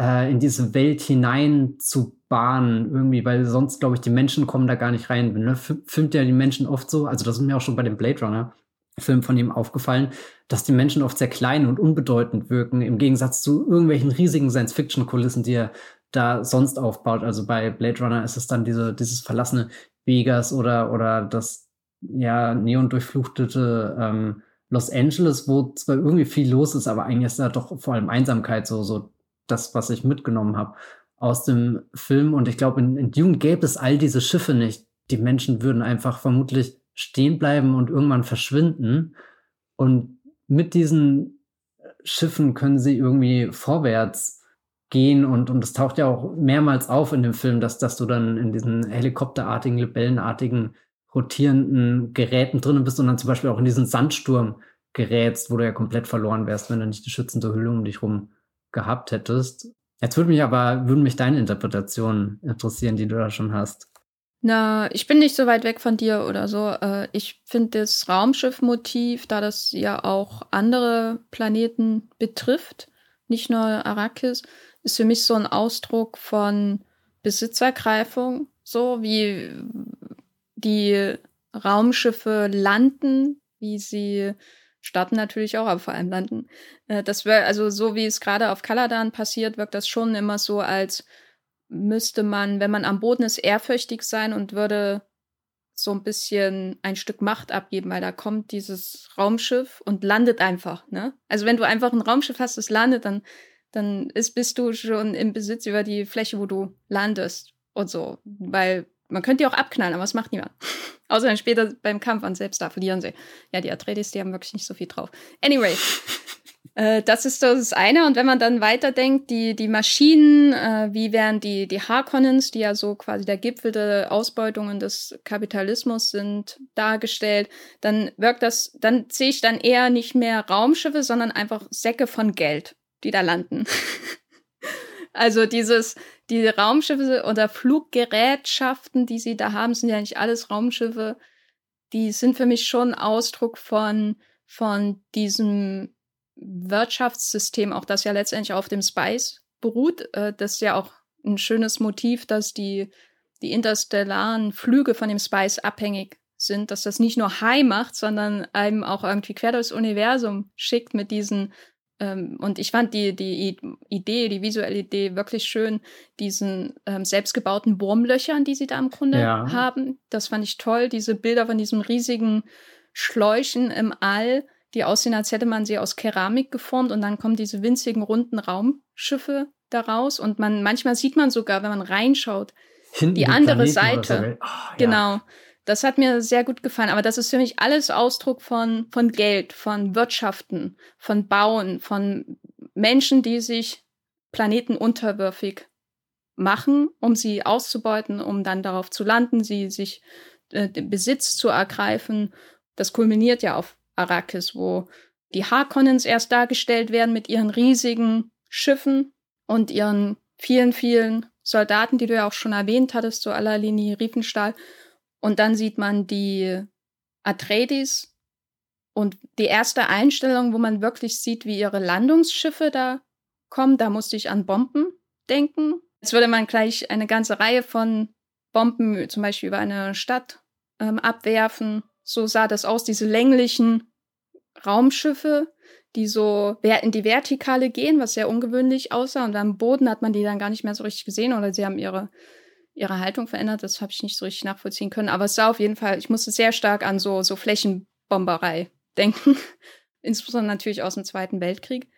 äh, in diese Welt hinein zu bahnen, irgendwie, weil sonst, glaube ich, die Menschen kommen da gar nicht rein. Ne? Filmt ja die Menschen oft so, also das ist mir auch schon bei dem Blade Runner Film von ihm aufgefallen, dass die Menschen oft sehr klein und unbedeutend wirken, im Gegensatz zu irgendwelchen riesigen Science-Fiction-Kulissen, die er da sonst aufbaut. Also bei Blade Runner ist es dann diese, dieses verlassene Vegas oder, oder das ja neon durchflutete ähm, Los Angeles, wo zwar irgendwie viel los ist, aber eigentlich ist da doch vor allem Einsamkeit so, so das, was ich mitgenommen habe aus dem Film. Und ich glaube, in, in Dune gäbe es all diese Schiffe nicht. Die Menschen würden einfach vermutlich stehen bleiben und irgendwann verschwinden. Und mit diesen Schiffen können sie irgendwie vorwärts gehen und, und es taucht ja auch mehrmals auf in dem Film, dass, dass du dann in diesen helikopterartigen, libellenartigen, rotierenden Geräten drinnen bist und dann zum Beispiel auch in diesen Sandsturm gerätst, wo du ja komplett verloren wärst, wenn du nicht die schützende Hülle um dich rum gehabt hättest. Jetzt würde mich aber, würden mich deine Interpretationen interessieren, die du da schon hast. Na, ich bin nicht so weit weg von dir oder so. Äh, ich finde das Raumschiff-Motiv, da das ja auch andere Planeten betrifft, nicht nur Arrakis, ist für mich so ein Ausdruck von Besitzergreifung, so wie die Raumschiffe landen, wie sie starten natürlich auch, aber vor allem landen. Äh, das wäre also so wie es gerade auf Kaladan passiert, wirkt das schon immer so als müsste man, wenn man am Boden ist, ehrfürchtig sein und würde so ein bisschen ein Stück Macht abgeben, weil da kommt dieses Raumschiff und landet einfach, ne? Also wenn du einfach ein Raumschiff hast, das landet, dann, dann ist, bist du schon im Besitz über die Fläche, wo du landest und so. Weil man könnte die auch abknallen, aber das macht niemand. Außer dann später beim Kampf und selbst da verlieren sie. Ja, die Atreides, die haben wirklich nicht so viel drauf. Anyway, das ist das eine. Und wenn man dann weiterdenkt, die, die Maschinen, äh, wie wären die, die Harkonnens, die ja so quasi der Gipfel der Ausbeutungen des Kapitalismus sind, dargestellt, dann wirkt das, dann sehe ich dann eher nicht mehr Raumschiffe, sondern einfach Säcke von Geld, die da landen. also dieses, die Raumschiffe oder Fluggerätschaften, die sie da haben, sind ja nicht alles Raumschiffe. Die sind für mich schon Ausdruck von, von diesem Wirtschaftssystem, auch das ja letztendlich auf dem Spice beruht. Äh, das ist ja auch ein schönes Motiv, dass die, die interstellaren Flüge von dem Spice abhängig sind, dass das nicht nur high macht, sondern einem auch irgendwie quer durchs Universum schickt mit diesen ähm, und ich fand die, die Idee, die visuelle Idee wirklich schön, diesen ähm, selbstgebauten Wurmlöchern, die sie da im Grunde ja. haben. Das fand ich toll, diese Bilder von diesen riesigen Schläuchen im All die aussehen, als hätte man sie aus Keramik geformt und dann kommen diese winzigen runden Raumschiffe daraus und man manchmal sieht man sogar, wenn man reinschaut, Hinten die andere Planeten Seite. Oh, ja. Genau. Das hat mir sehr gut gefallen, aber das ist für mich alles Ausdruck von von Geld, von Wirtschaften, von Bauen, von Menschen, die sich Planeten unterwürfig machen, um sie auszubeuten, um dann darauf zu landen, sie sich äh, den Besitz zu ergreifen. Das kulminiert ja auf Arrakis, wo die Harkonnens erst dargestellt werden mit ihren riesigen Schiffen und ihren vielen, vielen Soldaten, die du ja auch schon erwähnt hattest, so aller Linie Riefenstahl. Und dann sieht man die Atreides Und die erste Einstellung, wo man wirklich sieht, wie ihre Landungsschiffe da kommen, da musste ich an Bomben denken. Jetzt würde man gleich eine ganze Reihe von Bomben, zum Beispiel über eine Stadt, ähm, abwerfen. So sah das aus, diese länglichen Raumschiffe, die so in die Vertikale gehen, was sehr ungewöhnlich aussah. Und am Boden hat man die dann gar nicht mehr so richtig gesehen oder sie haben ihre, ihre Haltung verändert. Das habe ich nicht so richtig nachvollziehen können. Aber es sah auf jeden Fall, ich musste sehr stark an so, so Flächenbomberei denken. Insbesondere natürlich aus dem Zweiten Weltkrieg.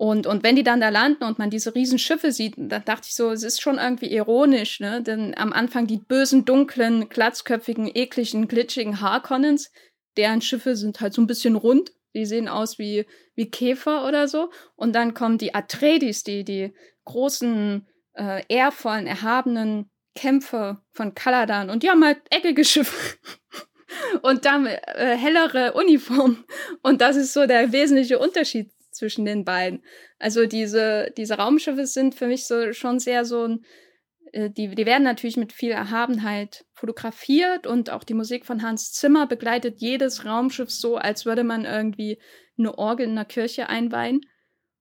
Und, und wenn die dann da landen und man diese riesen Schiffe sieht, dann dachte ich so, es ist schon irgendwie ironisch, ne? Denn am Anfang die bösen, dunklen, glatzköpfigen, ekligen, glitschigen Harkonnens, deren Schiffe sind halt so ein bisschen rund die sehen aus wie, wie Käfer oder so. Und dann kommen die Atreides, die, die großen, äh, ehrvollen, erhabenen Kämpfer von Kaladan. Und die haben halt eckige Schiffe. und dann äh, hellere Uniformen. Und das ist so der wesentliche Unterschied zwischen den beiden. Also diese, diese Raumschiffe sind für mich so schon sehr so ein äh, die, die werden natürlich mit viel Erhabenheit fotografiert und auch die Musik von Hans Zimmer begleitet jedes Raumschiff so, als würde man irgendwie eine Orgel in einer Kirche einweihen.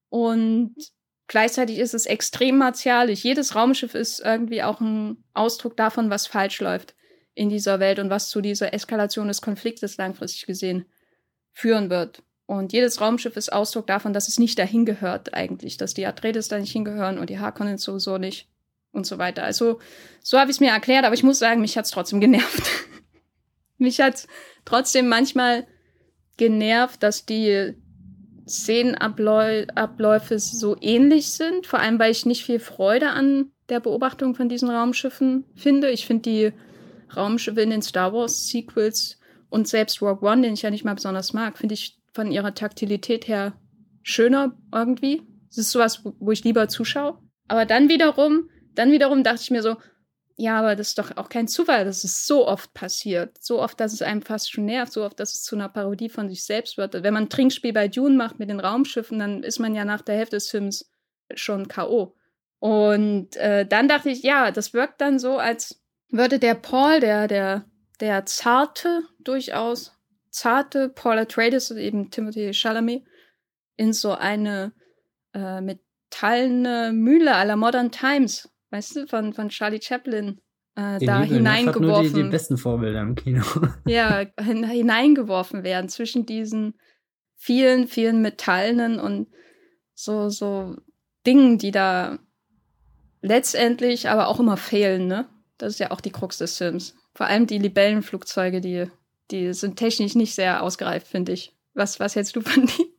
Und gleichzeitig ist es extrem martialisch. Jedes Raumschiff ist irgendwie auch ein Ausdruck davon, was falsch läuft in dieser Welt und was zu dieser Eskalation des Konfliktes langfristig gesehen führen wird. Und jedes Raumschiff ist Ausdruck davon, dass es nicht dahin gehört eigentlich, dass die Atreides da nicht hingehören und die Harkonnens sowieso nicht und so weiter. Also so habe ich es mir erklärt, aber ich muss sagen, mich hat es trotzdem genervt. mich hat trotzdem manchmal genervt, dass die Szenenabläufe so ähnlich sind, vor allem weil ich nicht viel Freude an der Beobachtung von diesen Raumschiffen finde. Ich finde die Raumschiffe in den Star Wars Sequels und selbst Rogue One, den ich ja nicht mal besonders mag, finde ich von ihrer Taktilität her schöner irgendwie. Es ist sowas, wo ich lieber zuschaue. Aber dann wiederum dann wiederum dachte ich mir so, ja, aber das ist doch auch kein Zufall, dass es so oft passiert. So oft, dass es einem fast schon nervt, so oft, dass es zu einer Parodie von sich selbst wird. Wenn man ein Trinkspiel bei Dune macht mit den Raumschiffen, dann ist man ja nach der Hälfte des Films schon K.O. Und äh, dann dachte ich, ja, das wirkt dann so, als würde der Paul, der, der, der zarte, durchaus zarte Paul Atreides, eben Timothy Chalamet, in so eine äh, metallene Mühle aller Modern Times weißt du, von, von Charlie Chaplin äh, da Liebe, hineingeworfen. Nur die, die besten Vorbilder im Kino. ja, hineingeworfen werden zwischen diesen vielen, vielen metallenen und so, so Dingen, die da letztendlich aber auch immer fehlen, ne? Das ist ja auch die Krux des Films. Vor allem die Libellenflugzeuge, die, die sind technisch nicht sehr ausgereift, finde ich. Was, was hältst du von denen?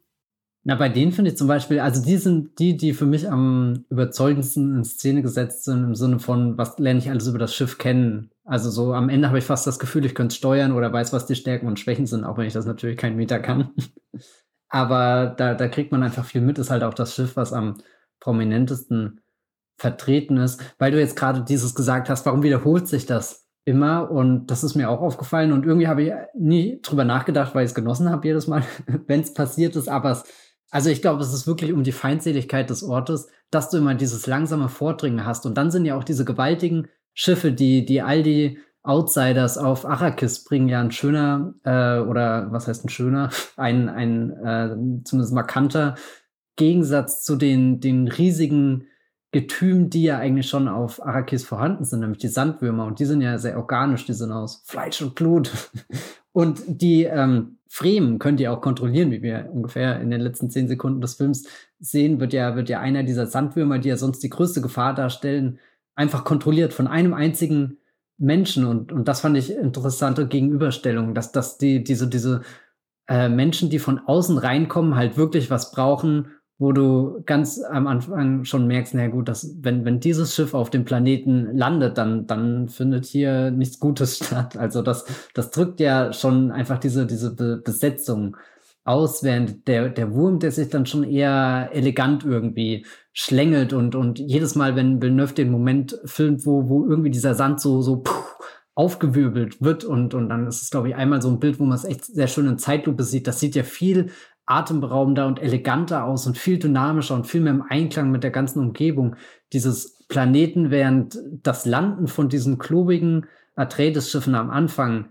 Na, bei denen finde ich zum Beispiel, also die sind die, die für mich am überzeugendsten in Szene gesetzt sind, im Sinne von, was lerne ich alles über das Schiff kennen. Also so am Ende habe ich fast das Gefühl, ich könnte steuern oder weiß, was die Stärken und Schwächen sind, auch wenn ich das natürlich kein Meter kann. Aber da, da kriegt man einfach viel mit, ist halt auch das Schiff, was am prominentesten vertreten ist. Weil du jetzt gerade dieses gesagt hast, warum wiederholt sich das immer? Und das ist mir auch aufgefallen. Und irgendwie habe ich nie drüber nachgedacht, weil ich es genossen habe jedes Mal, wenn es passiert ist. Aber es also ich glaube, es ist wirklich um die Feindseligkeit des Ortes, dass du immer dieses langsame Vordringen hast. Und dann sind ja auch diese gewaltigen Schiffe, die, die all die Outsiders auf Arrakis bringen, ja ein schöner, äh, oder was heißt ein schöner, ein, ein äh, zumindest markanter Gegensatz zu den, den riesigen Getümen, die ja eigentlich schon auf Arrakis vorhanden sind, nämlich die Sandwürmer. Und die sind ja sehr organisch, die sind aus Fleisch und Blut. Und die ähm, Fremen könnt ihr auch kontrollieren, wie wir ungefähr in den letzten zehn Sekunden des Films sehen, wird ja, wird ja einer dieser Sandwürmer, die ja sonst die größte Gefahr darstellen, einfach kontrolliert von einem einzigen Menschen. Und, und das fand ich interessante Gegenüberstellung, dass, dass die, diese, diese äh, Menschen, die von außen reinkommen, halt wirklich was brauchen, wo du ganz am Anfang schon merkst, na gut, dass, wenn, wenn dieses Schiff auf dem Planeten landet, dann, dann findet hier nichts Gutes statt. Also das, das drückt ja schon einfach diese, diese Be Besetzung aus, während der, der Wurm, der sich dann schon eher elegant irgendwie schlängelt und, und jedes Mal, wenn Villeneuve den Moment filmt, wo, wo irgendwie dieser Sand so, so puh, aufgewirbelt wird und, und dann ist es, glaube ich, einmal so ein Bild, wo man es echt sehr schön in Zeitlupe sieht. Das sieht ja viel atemberaubender und eleganter aus und viel dynamischer und viel mehr im Einklang mit der ganzen Umgebung dieses Planeten, während das Landen von diesen klobigen Atreides-Schiffen am Anfang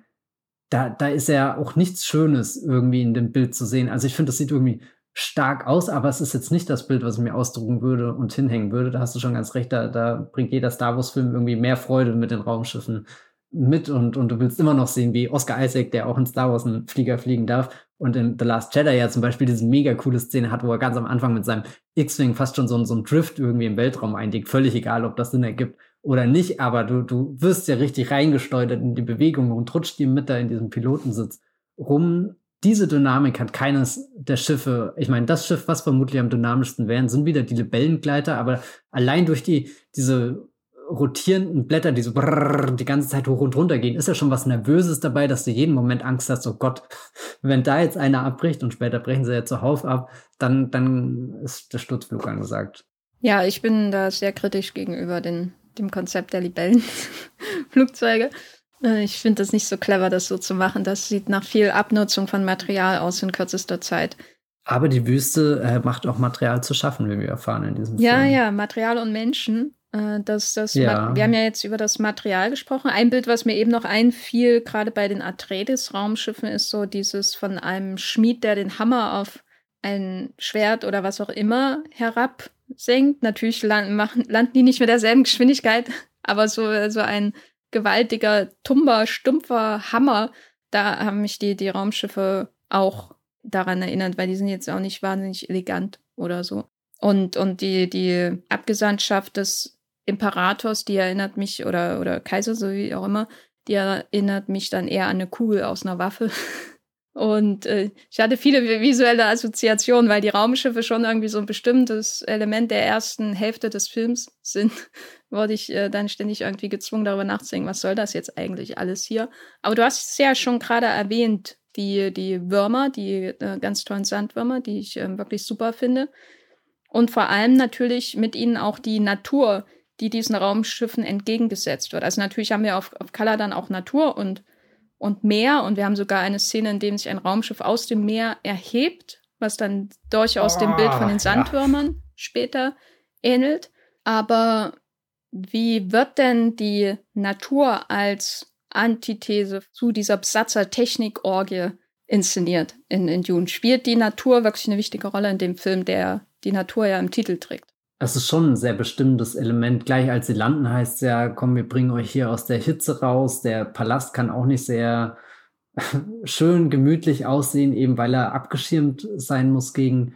da, da ist ja auch nichts Schönes irgendwie in dem Bild zu sehen. Also ich finde, das sieht irgendwie stark aus, aber es ist jetzt nicht das Bild, was ich mir ausdrucken würde und hinhängen würde. Da hast du schon ganz recht, da, da bringt jeder Star Wars-Film irgendwie mehr Freude mit den Raumschiffen mit und, und du willst immer noch sehen, wie Oscar Isaac, der auch in Star Wars einen Flieger fliegen darf und in The Last Jedi ja zum Beispiel diese mega coole Szene hat, wo er ganz am Anfang mit seinem X-Wing fast schon so, so ein Drift irgendwie im Weltraum einlegt. Völlig egal, ob das Sinn ergibt oder nicht, aber du, du wirst ja richtig reingesteuert in die Bewegung und rutscht dir mit da in diesem Pilotensitz rum diese Dynamik hat keines der Schiffe. Ich meine, das Schiff, was vermutlich am dynamischsten wären, sind wieder die Libellengleiter, aber allein durch die, diese rotierenden Blätter, die so brrr, die ganze Zeit hoch und runter gehen, ist ja schon was Nervöses dabei, dass du jeden Moment Angst hast, oh Gott, wenn da jetzt einer abbricht und später brechen sie ja zuhauf ab, dann, dann ist der Sturzflug angesagt. Ja, ich bin da sehr kritisch gegenüber den, dem Konzept der Libellenflugzeuge. Äh, ich finde das nicht so clever, das so zu machen. Das sieht nach viel Abnutzung von Material aus in kürzester Zeit. Aber die Wüste äh, macht auch Material zu schaffen, wie wir erfahren in diesem ja, Film. Ja, ja, Material und Menschen. Äh, das, das ja. Wir haben ja jetzt über das Material gesprochen. Ein Bild, was mir eben noch einfiel, gerade bei den Atreides-Raumschiffen, ist so dieses von einem Schmied, der den Hammer auf ein Schwert oder was auch immer herabsenkt. Natürlich landen, machen, landen die nicht mit derselben Geschwindigkeit, aber so, so ein gewaltiger, tumber, stumpfer Hammer. Da haben mich die, die Raumschiffe auch daran erinnert, weil die sind jetzt auch nicht wahnsinnig elegant oder so. Und, und die, die Abgesandtschaft des Imperators, die erinnert mich, oder, oder Kaiser, so wie auch immer, die erinnert mich dann eher an eine Kugel aus einer Waffe. Und äh, ich hatte viele visuelle Assoziationen, weil die Raumschiffe schon irgendwie so ein bestimmtes Element der ersten Hälfte des Films sind. Wurde ich äh, dann ständig irgendwie gezwungen, darüber nachzudenken, was soll das jetzt eigentlich alles hier? Aber du hast es ja schon gerade erwähnt, die, die Würmer, die äh, ganz tollen Sandwürmer, die ich äh, wirklich super finde. Und vor allem natürlich mit ihnen auch die Natur, die diesen Raumschiffen entgegengesetzt wird. Also natürlich haben wir auf, auf Color dann auch Natur und und Meer. Und wir haben sogar eine Szene, in dem sich ein Raumschiff aus dem Meer erhebt, was dann durchaus oh, dem Bild von den ah, Sandwürmern ja. später ähnelt. Aber wie wird denn die Natur als Antithese zu dieser Besatzer-Technik-Orgie inszeniert in, in Dune? Spielt die Natur wirklich eine wichtige Rolle in dem Film, der die Natur ja im Titel trägt? Es ist schon ein sehr bestimmtes Element. Gleich als sie landen heißt es ja, komm, wir bringen euch hier aus der Hitze raus. Der Palast kann auch nicht sehr schön gemütlich aussehen, eben weil er abgeschirmt sein muss gegen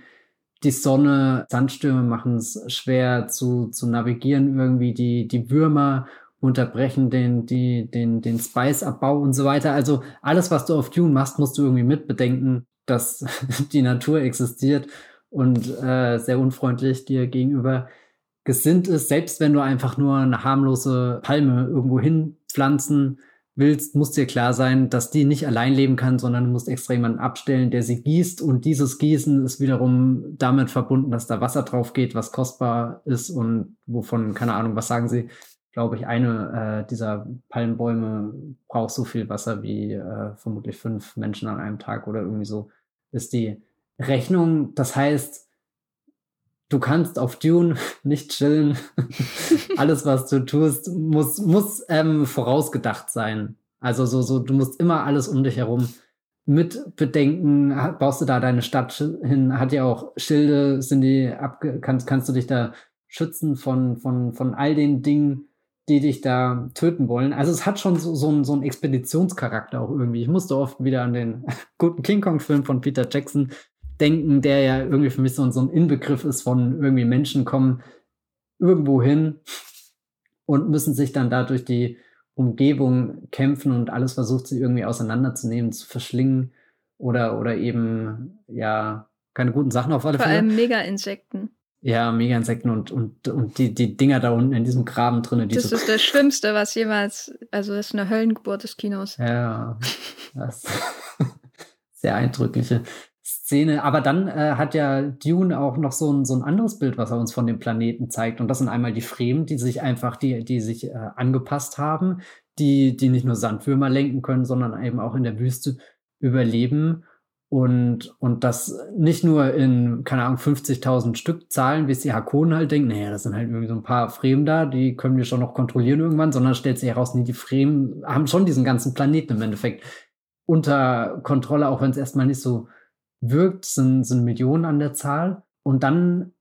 die Sonne. Sandstürme machen es schwer zu, zu navigieren irgendwie. Die, die Würmer unterbrechen den, die, den, den Spice-Abbau und so weiter. Also alles, was du auf Dune machst, musst du irgendwie mitbedenken, dass die Natur existiert und äh, sehr unfreundlich dir gegenüber gesinnt ist. Selbst wenn du einfach nur eine harmlose Palme irgendwo hinpflanzen willst, muss dir klar sein, dass die nicht allein leben kann, sondern du musst extra jemanden abstellen, der sie gießt. Und dieses Gießen ist wiederum damit verbunden, dass da Wasser drauf geht, was kostbar ist und wovon, keine Ahnung, was sagen sie, glaube ich, eine äh, dieser Palmbäume braucht so viel Wasser wie äh, vermutlich fünf Menschen an einem Tag oder irgendwie so ist die Rechnung. Das heißt, du kannst auf Dune nicht chillen. Alles, was du tust, muss, muss ähm, vorausgedacht sein. Also so, so, du musst immer alles um dich herum mit bedenken. Baust du da deine Stadt hin? Hat ja auch Schilde, sind die abge kannst, kannst du dich da schützen von, von, von all den Dingen, die dich da töten wollen. Also es hat schon so, so, einen, so einen Expeditionscharakter auch irgendwie. Ich musste oft wieder an den guten King Kong-Film von Peter Jackson denken, der ja irgendwie für mich so, so ein Inbegriff ist von irgendwie Menschen kommen irgendwo hin und müssen sich dann da durch die Umgebung kämpfen und alles versucht sie irgendwie auseinanderzunehmen, zu verschlingen oder, oder eben, ja, keine guten Sachen auf alle Fälle. Vor allem Mega-Insekten. Ja, Mega-Insekten und, und, und die, die Dinger da unten in diesem Graben drin. das so ist das Schlimmste, was jemals, also das ist eine Höllengeburt des Kinos. Ja, das sehr eindrückliche Szene. Aber dann äh, hat ja Dune auch noch so ein, so ein anderes Bild, was er uns von dem Planeten zeigt. Und das sind einmal die Fremen, die sich einfach, die, die sich äh, angepasst haben, die, die nicht nur Sandwürmer lenken können, sondern eben auch in der Wüste überleben. Und, und das nicht nur in, keine Ahnung, 50.000 Stück Zahlen, es die Hakonen halt denken, naja, das sind halt irgendwie so ein paar Fremen da, die können wir schon noch kontrollieren irgendwann, sondern stellt sich heraus, nee, die Fremen haben schon diesen ganzen Planeten im Endeffekt unter Kontrolle, auch wenn es erstmal nicht so wirkt, sind, sind Millionen an der Zahl. Und dann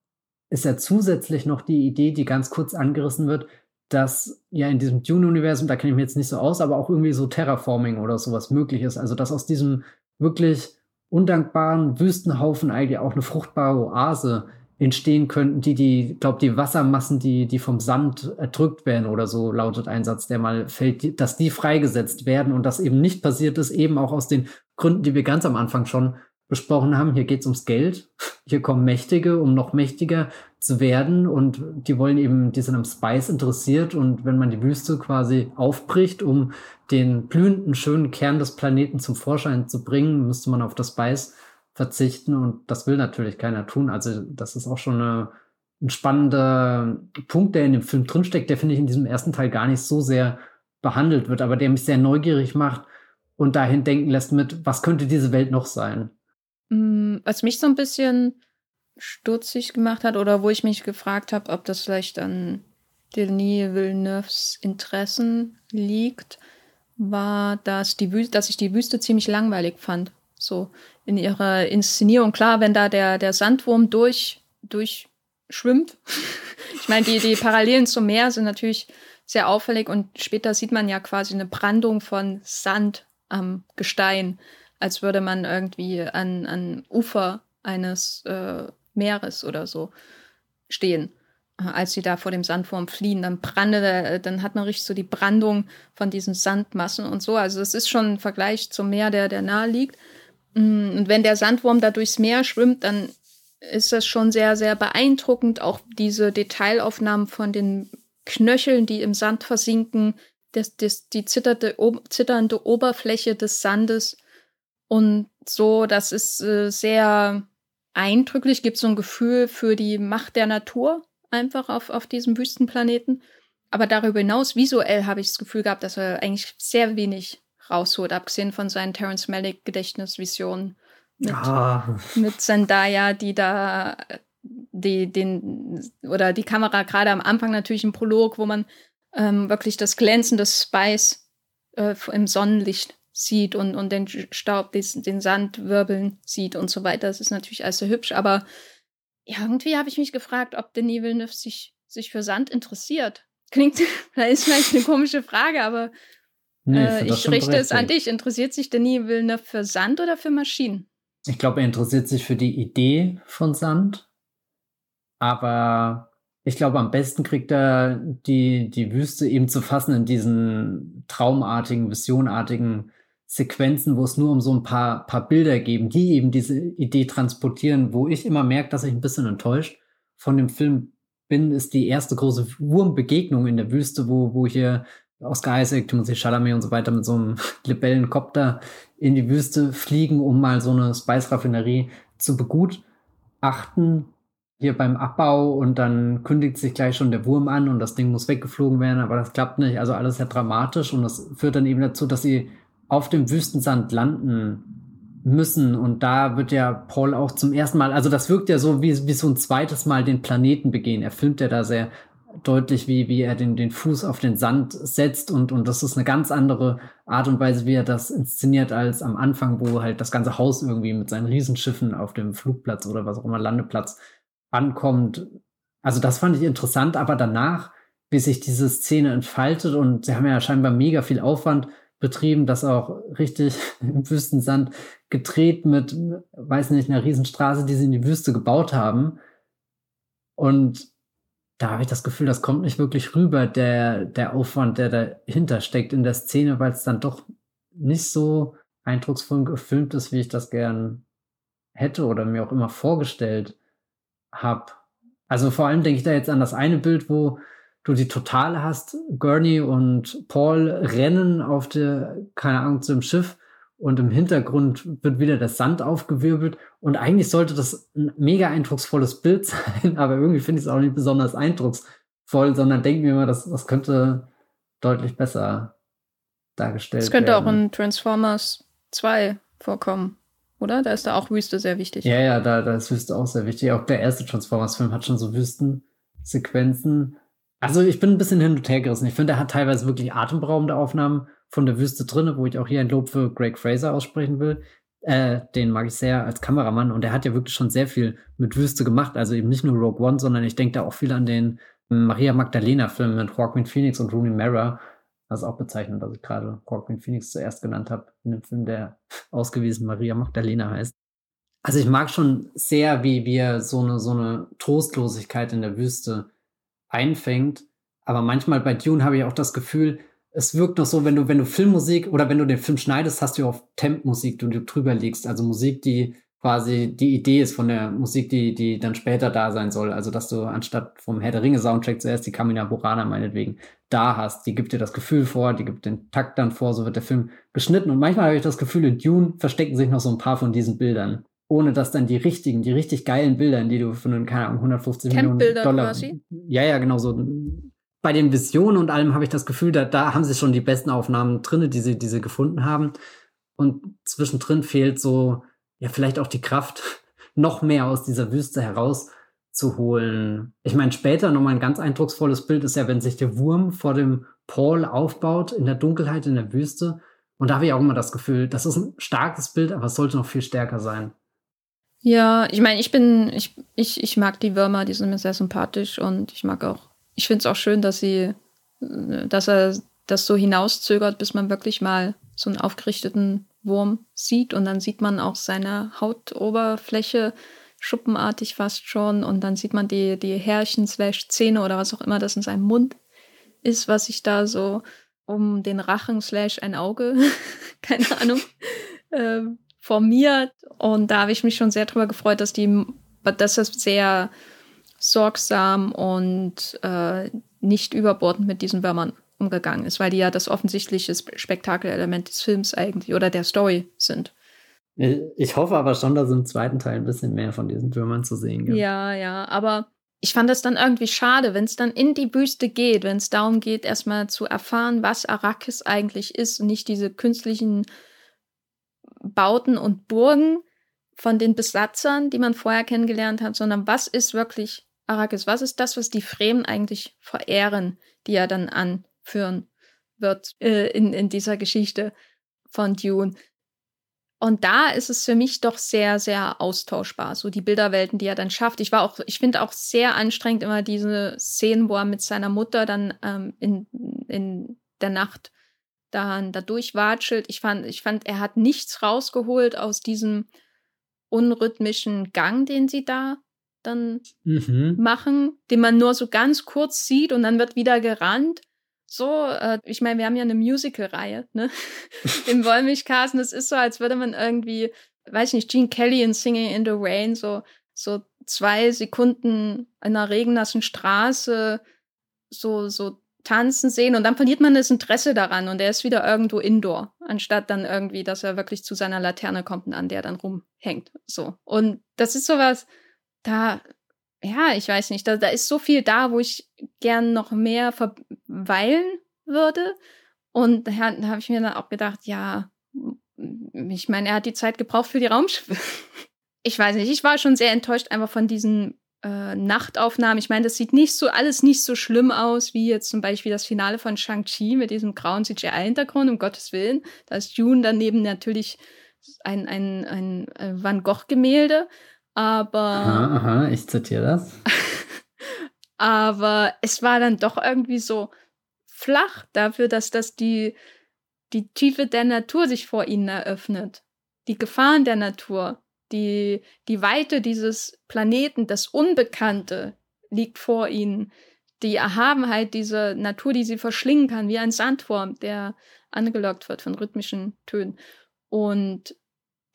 ist ja zusätzlich noch die Idee, die ganz kurz angerissen wird, dass ja in diesem Dune-Universum, da kenne ich mich jetzt nicht so aus, aber auch irgendwie so Terraforming oder sowas möglich ist. Also dass aus diesem wirklich undankbaren Wüstenhaufen eigentlich auch eine fruchtbare Oase entstehen könnten, die die, glaube die Wassermassen, die die vom Sand erdrückt werden oder so lautet ein Satz, der mal fällt, dass die freigesetzt werden und das eben nicht passiert ist, eben auch aus den Gründen, die wir ganz am Anfang schon besprochen haben. Hier geht es ums Geld. Hier kommen Mächtige, um noch mächtiger zu werden und die wollen eben, die sind am Spice interessiert und wenn man die Wüste quasi aufbricht, um den blühenden, schönen Kern des Planeten zum Vorschein zu bringen, müsste man auf das Spice verzichten und das will natürlich keiner tun. Also das ist auch schon eine, ein spannender Punkt, der in dem Film drinsteckt, der finde ich in diesem ersten Teil gar nicht so sehr behandelt wird, aber der mich sehr neugierig macht und dahin denken lässt mit, was könnte diese Welt noch sein? Mm, was mich so ein bisschen stutzig gemacht hat oder wo ich mich gefragt habe, ob das vielleicht an Denis Villeneuves Interessen liegt, war, dass, die Wüste, dass ich die Wüste ziemlich langweilig fand. So in ihrer Inszenierung. Klar, wenn da der, der Sandwurm durch, durchschwimmt. ich meine, die, die Parallelen zum Meer sind natürlich sehr auffällig und später sieht man ja quasi eine Brandung von Sand am Gestein als würde man irgendwie an, an Ufer eines äh, Meeres oder so stehen. Äh, als sie da vor dem Sandwurm fliehen, dann brannte, dann hat man richtig so die Brandung von diesen Sandmassen und so. Also es ist schon ein Vergleich zum Meer, der, der nahe liegt. Mm, und wenn der Sandwurm da durchs Meer schwimmt, dann ist das schon sehr, sehr beeindruckend. Auch diese Detailaufnahmen von den Knöcheln, die im Sand versinken, das, das, die zitternde Oberfläche des Sandes und so, das ist äh, sehr eindrücklich, gibt so ein Gefühl für die Macht der Natur einfach auf, auf diesem Wüstenplaneten. Aber darüber hinaus, visuell habe ich das Gefühl gehabt, dass er eigentlich sehr wenig rausholt, abgesehen von seinen Terence Malick Gedächtnisvisionen mit, ah. mit Zendaya, die da die, den, oder die Kamera gerade am Anfang natürlich im Prolog, wo man ähm, wirklich das Glänzen des Spice äh, im Sonnenlicht sieht und, und den Staub, den, den Sand wirbeln sieht und so weiter. Das ist natürlich alles sehr hübsch, aber irgendwie habe ich mich gefragt, ob Denis Villeneuve sich, sich für Sand interessiert. Klingt, da ist vielleicht eine komische Frage, aber nee, äh, ich richte es an dich. Interessiert sich Denis Villeneuve für Sand oder für Maschinen? Ich glaube, er interessiert sich für die Idee von Sand, aber ich glaube, am besten kriegt er die, die Wüste eben zu fassen in diesen traumartigen, visionartigen Sequenzen, wo es nur um so ein paar, paar Bilder geben, die eben diese Idee transportieren, wo ich immer merke, dass ich ein bisschen enttäuscht von dem Film bin, ist die erste große Wurmbegegnung in der Wüste, wo, wo hier Oscar Isaac, Timothy Chalamet und so weiter mit so einem Libellenkopter in die Wüste fliegen, um mal so eine Spice-Raffinerie zu begutachten. Hier beim Abbau und dann kündigt sich gleich schon der Wurm an und das Ding muss weggeflogen werden, aber das klappt nicht. Also alles sehr dramatisch und das führt dann eben dazu, dass sie auf dem Wüstensand landen müssen. Und da wird ja Paul auch zum ersten Mal, also das wirkt ja so wie, wie so ein zweites Mal den Planeten begehen. Er filmt ja da sehr deutlich, wie, wie er den, den Fuß auf den Sand setzt und, und das ist eine ganz andere Art und Weise, wie er das inszeniert, als am Anfang, wo halt das ganze Haus irgendwie mit seinen Riesenschiffen auf dem Flugplatz oder was auch immer Landeplatz ankommt. Also das fand ich interessant, aber danach, wie sich diese Szene entfaltet und sie haben ja scheinbar mega viel Aufwand betrieben, das auch richtig im Wüstensand gedreht mit, weiß nicht, einer Riesenstraße, die sie in die Wüste gebaut haben. Und da habe ich das Gefühl, das kommt nicht wirklich rüber, der, der Aufwand, der dahinter steckt in der Szene, weil es dann doch nicht so eindrucksvoll gefilmt ist, wie ich das gern hätte oder mir auch immer vorgestellt habe. Also vor allem denke ich da jetzt an das eine Bild, wo du die Totale hast. Gurney und Paul rennen auf der, keine Ahnung, zu dem Schiff und im Hintergrund wird wieder der Sand aufgewirbelt und eigentlich sollte das ein mega eindrucksvolles Bild sein, aber irgendwie finde ich es auch nicht besonders eindrucksvoll, sondern denke mir immer, das, das könnte deutlich besser dargestellt werden. Das könnte werden. auch in Transformers 2 vorkommen, oder? Da ist da auch Wüste sehr wichtig. Ja, ja, da, da ist Wüste auch sehr wichtig. Auch der erste Transformers-Film hat schon so Wüstensequenzen. Also ich bin ein bisschen hin und her gerissen. Ich finde, er hat teilweise wirklich atemberaubende Aufnahmen von der Wüste drinne, wo ich auch hier ein Lob für Greg Fraser aussprechen will. Äh, den mag ich sehr als Kameramann und er hat ja wirklich schon sehr viel mit Wüste gemacht. Also eben nicht nur Rogue One, sondern ich denke da auch viel an den Maria Magdalena-Film mit Joaquin Phoenix und Rooney Mara. Das ist auch bezeichnend, dass ich gerade Joaquin Phoenix zuerst genannt habe, in einem Film, der ausgewiesen Maria Magdalena heißt. Also ich mag schon sehr, wie wir so eine, so eine Trostlosigkeit in der Wüste einfängt. Aber manchmal bei Dune habe ich auch das Gefühl, es wirkt noch so, wenn du, wenn du Filmmusik oder wenn du den Film schneidest, hast du auf Temp-Musik, die du drüber legst. Also Musik, die quasi die Idee ist von der Musik, die, die dann später da sein soll. Also, dass du anstatt vom Herr der Ringe Soundtrack zuerst die Kamina Burana meinetwegen da hast. Die gibt dir das Gefühl vor, die gibt den Takt dann vor, so wird der Film geschnitten. Und manchmal habe ich das Gefühl, in Dune verstecken sich noch so ein paar von diesen Bildern. Ohne dass dann die richtigen, die richtig geilen Bilder, die du von, keine Ahnung, 150 Millionen Dollar. Quasi. Ja, ja, genau so. Bei den Visionen und allem habe ich das Gefühl, da, da haben sie schon die besten Aufnahmen drin, die sie, die sie gefunden haben. Und zwischendrin fehlt so, ja, vielleicht auch die Kraft, noch mehr aus dieser Wüste herauszuholen. Ich meine, später nochmal ein ganz eindrucksvolles Bild ist ja, wenn sich der Wurm vor dem Paul aufbaut in der Dunkelheit in der Wüste. Und da habe ich auch immer das Gefühl, das ist ein starkes Bild, aber es sollte noch viel stärker sein. Ja, ich meine, ich bin, ich, ich, ich mag die Würmer, die sind mir sehr sympathisch und ich mag auch, ich finde es auch schön, dass sie, dass er das so hinauszögert, bis man wirklich mal so einen aufgerichteten Wurm sieht und dann sieht man auch seine Hautoberfläche schuppenartig fast schon und dann sieht man die, die Härchen slash Zähne oder was auch immer das in seinem Mund ist, was sich da so um den Rachen slash ein Auge, keine Ahnung, äh, formiert. Und da habe ich mich schon sehr drüber gefreut, dass die, dass das sehr sorgsam und äh, nicht überbordend mit diesen Würmern umgegangen ist, weil die ja das offensichtliche Spektakelelement des Films eigentlich oder der Story sind. Ich hoffe aber schon, dass im zweiten Teil ein bisschen mehr von diesen Würmern zu sehen gibt. Ja, ja, aber ich fand das dann irgendwie schade, wenn es dann in die Wüste geht, wenn es darum geht, erstmal zu erfahren, was Arrakis eigentlich ist und nicht diese künstlichen Bauten und Burgen von den Besatzern, die man vorher kennengelernt hat, sondern was ist wirklich Arrakis? Was ist das, was die Fremen eigentlich verehren, die ja dann an führen wird äh, in, in dieser Geschichte von Dune. Und da ist es für mich doch sehr, sehr austauschbar, so die Bilderwelten, die er dann schafft. Ich war auch, ich finde auch sehr anstrengend immer diese Szenen, wo er mit seiner Mutter dann ähm, in, in der Nacht dann da durchwatschelt. Ich fand, ich fand, er hat nichts rausgeholt aus diesem unrhythmischen Gang, den sie da dann mhm. machen, den man nur so ganz kurz sieht und dann wird wieder gerannt so, äh, ich meine, wir haben ja eine Musical-Reihe, ne? Im Wollmilchkasten. Das ist so, als würde man irgendwie, weiß ich nicht, Gene Kelly in Singing in the Rain, so, so zwei Sekunden in einer regennassen Straße so, so tanzen sehen und dann verliert man das Interesse daran und er ist wieder irgendwo indoor, anstatt dann irgendwie, dass er wirklich zu seiner Laterne kommt und an der dann rumhängt. So. Und das ist sowas, da ja, ich weiß nicht, da, da ist so viel da, wo ich gern noch mehr verweilen würde. Und da, da habe ich mir dann auch gedacht, ja, ich meine, er hat die Zeit gebraucht für die Raumschiffe. ich weiß nicht, ich war schon sehr enttäuscht einfach von diesen äh, Nachtaufnahmen. Ich meine, das sieht nicht so alles nicht so schlimm aus wie jetzt zum Beispiel das Finale von Shang-Chi mit diesem grauen CGI-Hintergrund, um Gottes Willen. Da ist June daneben natürlich ein, ein, ein, ein Van Gogh-Gemälde. Aber. Aha, aha, ich zitiere das. aber es war dann doch irgendwie so flach dafür, dass das die, die Tiefe der Natur sich vor ihnen eröffnet. Die Gefahren der Natur, die, die Weite dieses Planeten, das Unbekannte liegt vor ihnen. Die Erhabenheit dieser Natur, die sie verschlingen kann, wie ein Sandwurm, der angelockt wird von rhythmischen Tönen. Und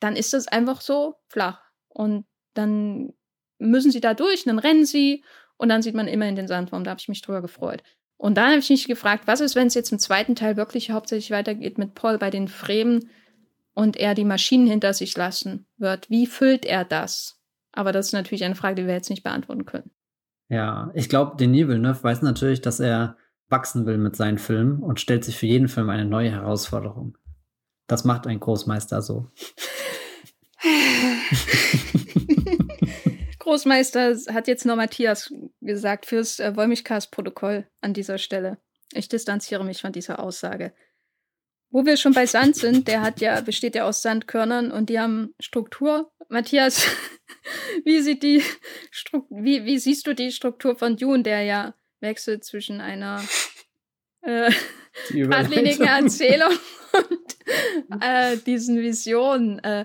dann ist das einfach so flach. Und dann müssen sie da durch, dann rennen sie und dann sieht man immerhin den Sandwurm. Da habe ich mich drüber gefreut. Und dann habe ich mich gefragt, was ist, wenn es jetzt im zweiten Teil wirklich hauptsächlich weitergeht mit Paul bei den Fremen und er die Maschinen hinter sich lassen wird? Wie füllt er das? Aber das ist natürlich eine Frage, die wir jetzt nicht beantworten können. Ja, ich glaube, Denis Villeneuve weiß natürlich, dass er wachsen will mit seinen Filmen und stellt sich für jeden Film eine neue Herausforderung. Das macht ein Großmeister so. Großmeister hat jetzt nur Matthias gesagt fürs äh, Wollmilchcast-Protokoll an dieser Stelle. Ich distanziere mich von dieser Aussage. Wo wir schon bei Sand sind, der hat ja, besteht ja aus Sandkörnern und die haben Struktur. Matthias, wie sieht die Struktur, wie, wie siehst du die Struktur von Dune, der ja wechselt zwischen einer äh, geradlinigen Erzählung und äh, diesen Visionen? Äh,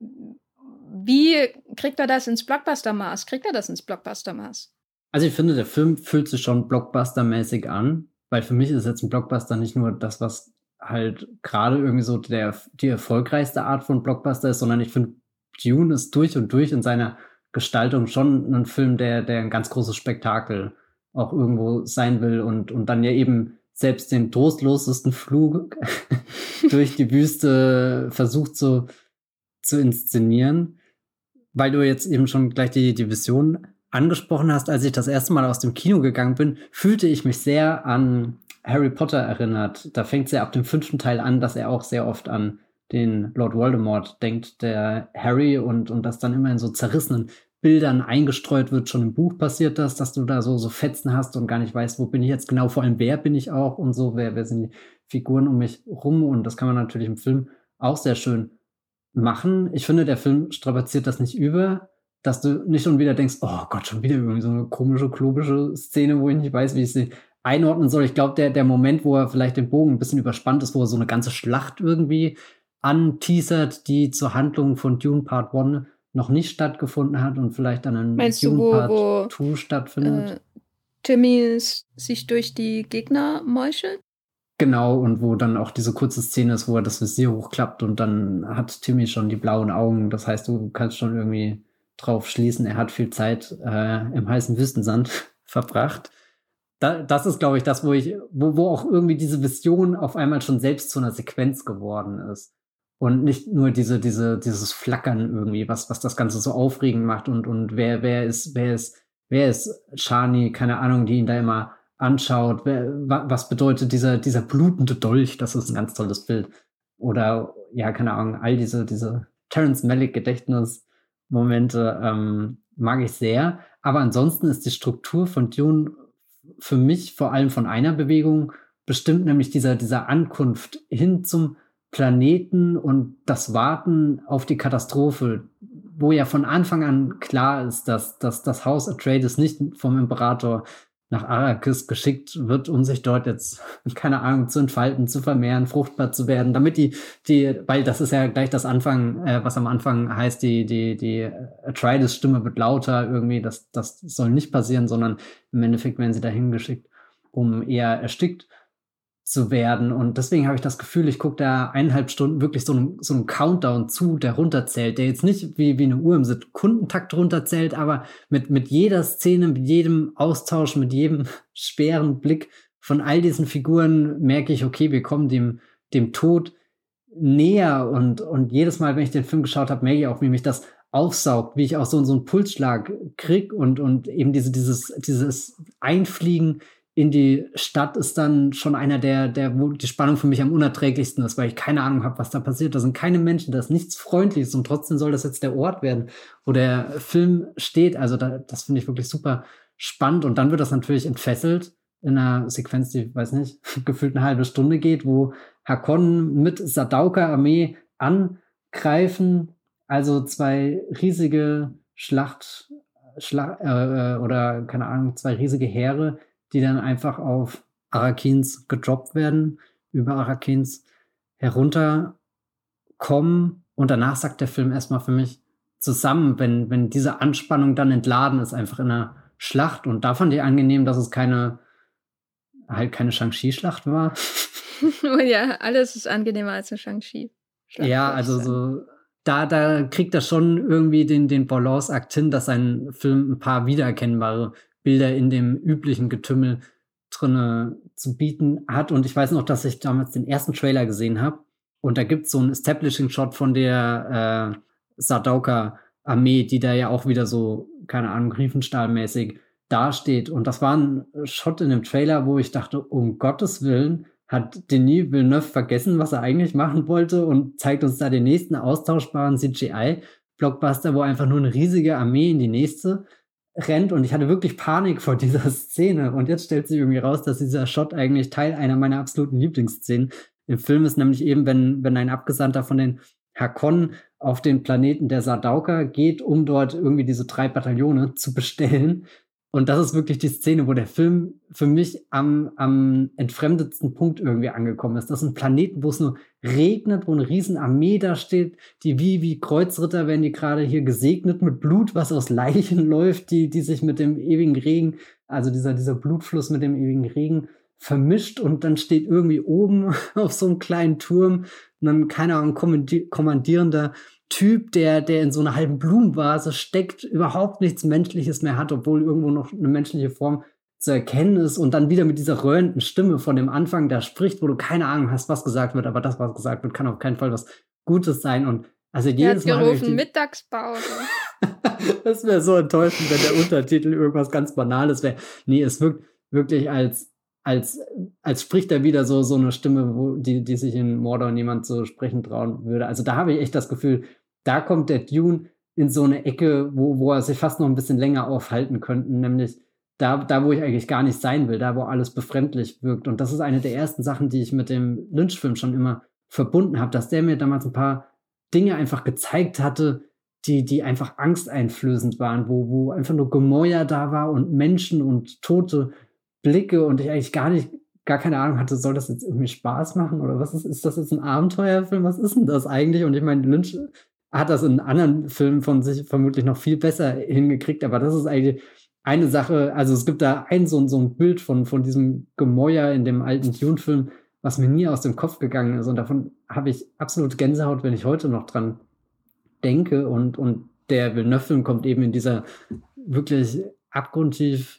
wie kriegt er das ins Blockbuster-Maß? Kriegt er das ins Blockbuster-Maß? Also ich finde, der Film fühlt sich schon Blockbuster-mäßig an, weil für mich ist jetzt ein Blockbuster nicht nur das, was halt gerade irgendwie so der, die erfolgreichste Art von Blockbuster ist, sondern ich finde, Dune ist durch und durch in seiner Gestaltung schon ein Film, der, der ein ganz großes Spektakel auch irgendwo sein will und, und dann ja eben selbst den trostlosesten Flug durch die Wüste versucht so zu inszenieren, weil du jetzt eben schon gleich die, die Vision angesprochen hast, als ich das erste Mal aus dem Kino gegangen bin, fühlte ich mich sehr an Harry Potter erinnert. Da fängt es ja ab dem fünften Teil an, dass er auch sehr oft an den Lord Voldemort denkt, der Harry und, und das dann immer in so zerrissenen Bildern eingestreut wird. Schon im Buch passiert das, dass du da so, so Fetzen hast und gar nicht weißt, wo bin ich jetzt genau, vor allem wer bin ich auch und so, wer, wer sind die Figuren um mich rum und das kann man natürlich im Film auch sehr schön machen. Ich finde, der Film strapaziert das nicht über, dass du nicht schon wieder denkst, oh Gott, schon wieder irgendwie so eine komische, klobische Szene, wo ich nicht weiß, wie ich sie einordnen soll. Ich glaube, der, der Moment, wo er vielleicht den Bogen ein bisschen überspannt ist, wo er so eine ganze Schlacht irgendwie anteasert, die zur Handlung von Dune Part 1 noch nicht stattgefunden hat und vielleicht dann in Meinst Dune du, wo, Part wo, 2 stattfindet. Äh, Timmy sich durch die Gegner meuchelt? Genau, und wo dann auch diese kurze Szene ist, wo er das Visier hochklappt und dann hat Timmy schon die blauen Augen. Das heißt, du kannst schon irgendwie drauf schließen, er hat viel Zeit äh, im heißen Wüstensand verbracht. Da, das ist, glaube ich, das, wo ich, wo, wo auch irgendwie diese Vision auf einmal schon selbst zu einer Sequenz geworden ist. Und nicht nur diese, diese, dieses Flackern irgendwie, was, was das Ganze so aufregend macht und, und wer, wer ist, wer ist, wer ist Shani, keine Ahnung, die ihn da immer anschaut, was bedeutet dieser, dieser blutende Dolch, das ist ein ganz tolles Bild. Oder, ja, keine Ahnung, all diese, diese Terence Malick Gedächtnismomente ähm, mag ich sehr. Aber ansonsten ist die Struktur von Dune für mich vor allem von einer Bewegung bestimmt, nämlich dieser, dieser Ankunft hin zum Planeten und das Warten auf die Katastrophe, wo ja von Anfang an klar ist, dass, dass das Haus Atreides nicht vom Imperator nach Arrakis geschickt wird, um sich dort jetzt, keine Ahnung, zu entfalten, zu vermehren, fruchtbar zu werden, damit die, die, weil das ist ja gleich das Anfang, äh, was am Anfang heißt, die, die, die Atreides-Stimme wird lauter irgendwie, das, das soll nicht passieren, sondern im Endeffekt werden sie dahin geschickt, um eher erstickt zu werden. Und deswegen habe ich das Gefühl, ich gucke da eineinhalb Stunden wirklich so einen, so einen Countdown zu, der runterzählt, der jetzt nicht wie, wie eine Uhr im Sekundentakt runterzählt, aber mit, mit jeder Szene, mit jedem Austausch, mit jedem schweren Blick von all diesen Figuren merke ich, okay, wir kommen dem, dem Tod näher und, und jedes Mal, wenn ich den Film geschaut habe, merke ich auch, wie mich das aufsaugt, wie ich auch so, so einen Pulsschlag krieg und, und eben diese, dieses, dieses Einfliegen in die Stadt ist dann schon einer der, der, wo die Spannung für mich am unerträglichsten ist, weil ich keine Ahnung habe, was da passiert. Da sind keine Menschen, da ist nichts Freundliches und trotzdem soll das jetzt der Ort werden, wo der Film steht. Also da, das finde ich wirklich super spannend und dann wird das natürlich entfesselt in einer Sequenz, die, weiß nicht, gefühlt eine halbe Stunde geht, wo Hakon mit Sadauka-Armee angreifen, also zwei riesige Schlacht, Schla äh, äh oder keine Ahnung, zwei riesige Heere, die dann einfach auf Arakins gedroppt werden, über Arakins herunterkommen. Und danach sagt der Film erstmal für mich zusammen, wenn, wenn diese Anspannung dann entladen ist, einfach in einer Schlacht. Und da fand ich angenehm, dass es keine, halt keine Shang-Chi-Schlacht war. ja, alles ist angenehmer als eine Shang-Chi. Ja, also so, da, da kriegt er schon irgendwie den, den Balance-Akt hin, dass sein Film ein paar wiedererkennbare Bilder in dem üblichen Getümmel drinne zu bieten hat. Und ich weiß noch, dass ich damals den ersten Trailer gesehen habe. Und da gibt es so einen Establishing-Shot von der äh, Sadauka-Armee, die da ja auch wieder so, keine Ahnung, Griefenstahlmäßig dasteht. Und das war ein Shot in dem Trailer, wo ich dachte, um Gottes Willen, hat Denis Villeneuve vergessen, was er eigentlich machen wollte und zeigt uns da den nächsten austauschbaren CGI-Blockbuster, wo einfach nur eine riesige Armee in die nächste rennt und ich hatte wirklich Panik vor dieser Szene und jetzt stellt sich irgendwie raus, dass dieser Shot eigentlich Teil einer meiner absoluten Lieblingsszenen im Film ist, nämlich eben, wenn, wenn ein Abgesandter von den Hakon auf den Planeten der Sardauker geht, um dort irgendwie diese drei Bataillone zu bestellen. Und das ist wirklich die Szene, wo der Film für mich am, am entfremdetsten Punkt irgendwie angekommen ist. Das sind Planeten, wo es nur regnet, wo eine riesen Armee da steht, die wie, wie Kreuzritter werden die gerade hier gesegnet mit Blut, was aus Leichen läuft, die, die sich mit dem ewigen Regen, also dieser, dieser Blutfluss mit dem ewigen Regen vermischt und dann steht irgendwie oben auf so einem kleinen Turm ein, keine Ahnung, kommandierender Typ, der, der in so einer halben Blumenvase steckt, überhaupt nichts Menschliches mehr hat, obwohl irgendwo noch eine menschliche Form zu erkennen ist und dann wieder mit dieser röhrenden Stimme von dem Anfang da spricht, wo du keine Ahnung hast, was gesagt wird, aber das, was gesagt wird, kann auf keinen Fall was Gutes sein und also jedes Mal. Gerufen, die... Mittagspause. das wäre so enttäuschend, wenn der Untertitel irgendwas ganz Banales wäre. Nee, es wirkt wirklich als als, als spricht er wieder so, so eine Stimme, wo, die, die sich in Mordor niemand so sprechen trauen würde. Also da habe ich echt das Gefühl, da kommt der Dune in so eine Ecke, wo, wo er sich fast noch ein bisschen länger aufhalten könnte, nämlich da, da, wo ich eigentlich gar nicht sein will, da, wo alles befremdlich wirkt. Und das ist eine der ersten Sachen, die ich mit dem Lynch-Film schon immer verbunden habe, dass der mir damals ein paar Dinge einfach gezeigt hatte, die, die einfach angsteinflößend waren, wo, wo einfach nur Gemäuer da war und Menschen und Tote Blicke und ich eigentlich gar nicht, gar keine Ahnung hatte, soll das jetzt irgendwie Spaß machen oder was ist, ist das jetzt ein Abenteuerfilm? Was ist denn das eigentlich? Und ich meine, Lynch hat das in anderen Filmen von sich vermutlich noch viel besser hingekriegt, aber das ist eigentlich eine Sache, also es gibt da ein so, so ein Bild von, von diesem Gemäuer in dem alten Dune-Film, was mir nie aus dem Kopf gegangen ist. Und davon habe ich absolut Gänsehaut, wenn ich heute noch dran denke. Und, und der Villeneuve-Film kommt eben in dieser wirklich abgrundtief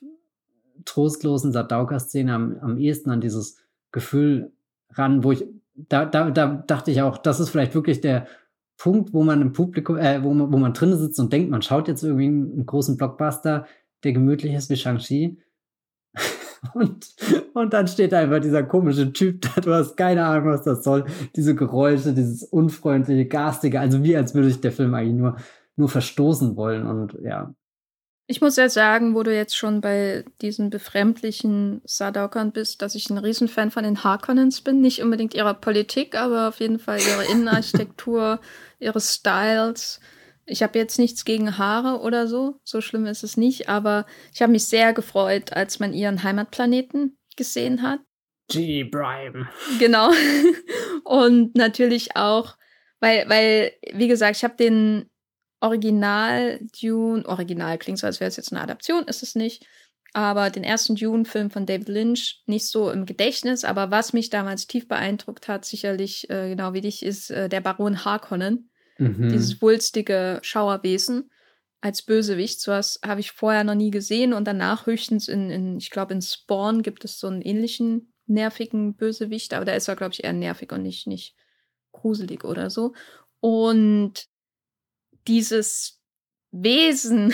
trostlosen Sadauka-Szene am, am ehesten an dieses Gefühl ran, wo ich, da, da, da dachte ich auch, das ist vielleicht wirklich der Punkt, wo man im Publikum, äh, wo man, wo man drinnen sitzt und denkt, man schaut jetzt irgendwie einen großen Blockbuster, der gemütlich ist wie Shang-Chi. und, und dann steht einfach dieser komische Typ da, du hast keine Ahnung, was das soll. Diese Geräusche, dieses unfreundliche, garstige, also wie als würde sich der Film eigentlich nur, nur verstoßen wollen und ja, ich muss ja sagen, wo du jetzt schon bei diesen befremdlichen Sadaukern bist, dass ich ein Riesenfan von den Harkonnens bin. Nicht unbedingt ihrer Politik, aber auf jeden Fall ihrer Innenarchitektur, ihres Styles. Ich habe jetzt nichts gegen Haare oder so, so schlimm ist es nicht, aber ich habe mich sehr gefreut, als man ihren Heimatplaneten gesehen hat. G. Brime. Genau. Und natürlich auch, weil, weil, wie gesagt, ich habe den Original Dune, Original klingt so, als wäre es jetzt eine Adaption, ist es nicht. Aber den ersten Dune-Film von David Lynch nicht so im Gedächtnis. Aber was mich damals tief beeindruckt hat, sicherlich äh, genau wie dich, ist äh, der Baron Harkonnen. Mhm. Dieses wulstige Schauerwesen als Bösewicht. So was habe ich vorher noch nie gesehen. Und danach höchstens in, in ich glaube, in Spawn gibt es so einen ähnlichen nervigen Bösewicht. Aber da ist er, glaube ich, eher nervig und nicht, nicht gruselig oder so. Und dieses Wesen,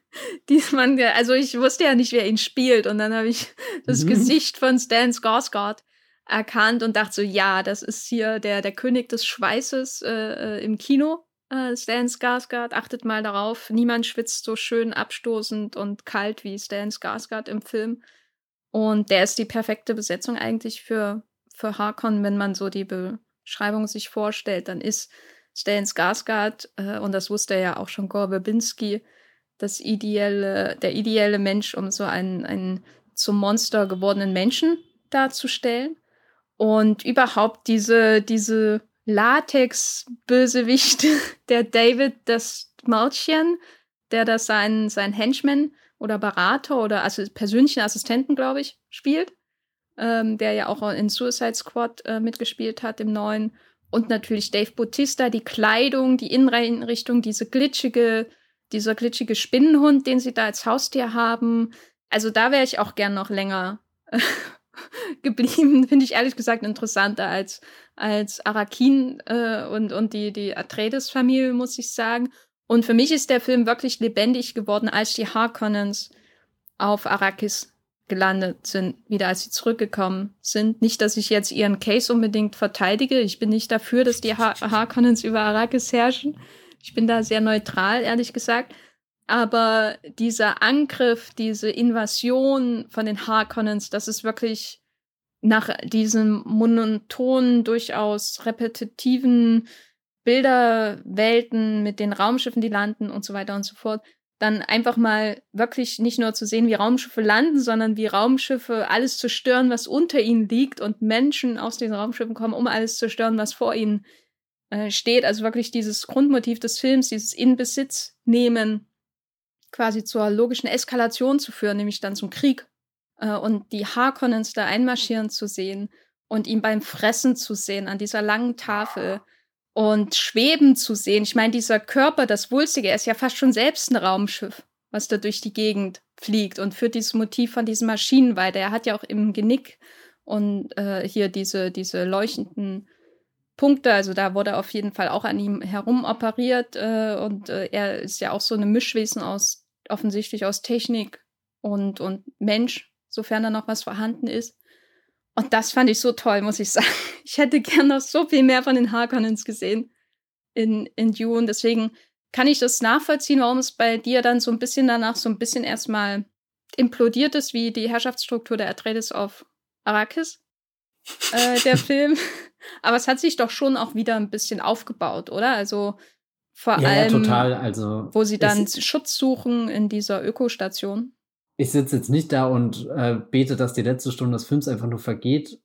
dies man, also ich wusste ja nicht, wer ihn spielt und dann habe ich das mhm. Gesicht von Stan Skarsgård erkannt und dachte so, ja, das ist hier der, der König des Schweißes äh, äh im Kino. Äh, Stan Skarsgård, achtet mal darauf, niemand schwitzt so schön abstoßend und kalt wie Stan Skarsgård im Film. Und der ist die perfekte Besetzung eigentlich für, für Harkon, wenn man so die Beschreibung sich vorstellt. Dann ist Stellan Skarsgård, äh, und das wusste ja auch schon Gore Verbinski, das ideelle, der ideelle Mensch, um so einen, einen zum Monster gewordenen Menschen darzustellen. Und überhaupt diese, diese Latex-Bösewicht, der David, das Maulchen, der das sein, sein Henchman oder Berater oder also persönlichen Assistenten, glaube ich, spielt, ähm, der ja auch in Suicide Squad äh, mitgespielt hat im neuen. Und natürlich Dave Bautista, die Kleidung, die Inneneinrichtung, diese glitschige, dieser glitschige Spinnenhund, den sie da als Haustier haben. Also da wäre ich auch gern noch länger geblieben. Finde ich ehrlich gesagt interessanter als, als Arakin äh, und, und die, die Atreides-Familie, muss ich sagen. Und für mich ist der Film wirklich lebendig geworden, als die Harkonnens auf Arrakis gelandet sind, wieder als sie zurückgekommen sind. Nicht, dass ich jetzt ihren Case unbedingt verteidige. Ich bin nicht dafür, dass die ha Harkonnens über Arrakis herrschen. Ich bin da sehr neutral, ehrlich gesagt. Aber dieser Angriff, diese Invasion von den Harkonnens, das ist wirklich nach diesen monotonen, durchaus repetitiven Bilderwelten mit den Raumschiffen, die landen und so weiter und so fort, dann einfach mal wirklich nicht nur zu sehen, wie Raumschiffe landen, sondern wie Raumschiffe alles zerstören, was unter ihnen liegt und Menschen aus den Raumschiffen kommen, um alles zu zerstören, was vor ihnen äh, steht. Also wirklich dieses Grundmotiv des Films, dieses Inbesitz nehmen, quasi zur logischen Eskalation zu führen, nämlich dann zum Krieg. Äh, und die Harkonnens da einmarschieren zu sehen und ihn beim Fressen zu sehen an dieser langen Tafel und schweben zu sehen. Ich meine, dieser Körper, das Wulstige, er ist ja fast schon selbst ein Raumschiff, was da durch die Gegend fliegt und führt dieses Motiv von diesen Maschinen weiter. Er hat ja auch im Genick und äh, hier diese, diese leuchtenden Punkte, also da wurde auf jeden Fall auch an ihm herum operiert äh, und äh, er ist ja auch so eine Mischwesen aus, offensichtlich aus Technik und, und Mensch, sofern da noch was vorhanden ist. Und das fand ich so toll, muss ich sagen. Ich hätte gern noch so viel mehr von den Harkonnens gesehen in, in Dune. Deswegen kann ich das nachvollziehen, warum es bei dir dann so ein bisschen danach so ein bisschen erstmal implodiert ist, wie die Herrschaftsstruktur der Atreides auf Arrakis, äh, der Film. Aber es hat sich doch schon auch wieder ein bisschen aufgebaut, oder? Also vor ja, allem, ja, total. Also, wo sie dann Schutz suchen in dieser Ökostation ich sitze jetzt nicht da und äh, bete, dass die letzte Stunde des Films einfach nur vergeht.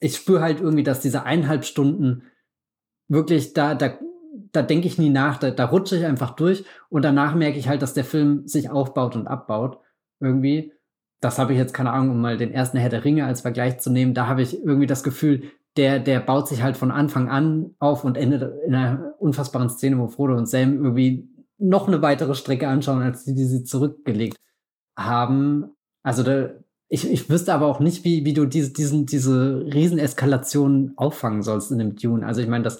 Ich spüre halt irgendwie, dass diese eineinhalb Stunden wirklich, da, da, da denke ich nie nach, da, da rutsche ich einfach durch und danach merke ich halt, dass der Film sich aufbaut und abbaut. Irgendwie. Das habe ich jetzt keine Ahnung, um mal den ersten Herr der Ringe als Vergleich zu nehmen. Da habe ich irgendwie das Gefühl, der, der baut sich halt von Anfang an auf und endet in einer unfassbaren Szene, wo Frodo und Sam irgendwie noch eine weitere Strecke anschauen, als die, die sie zurückgelegt haben, also da, ich, ich wüsste aber auch nicht, wie, wie du diese, diesen, diese Rieseneskalation auffangen sollst in dem Dune. Also ich meine, das,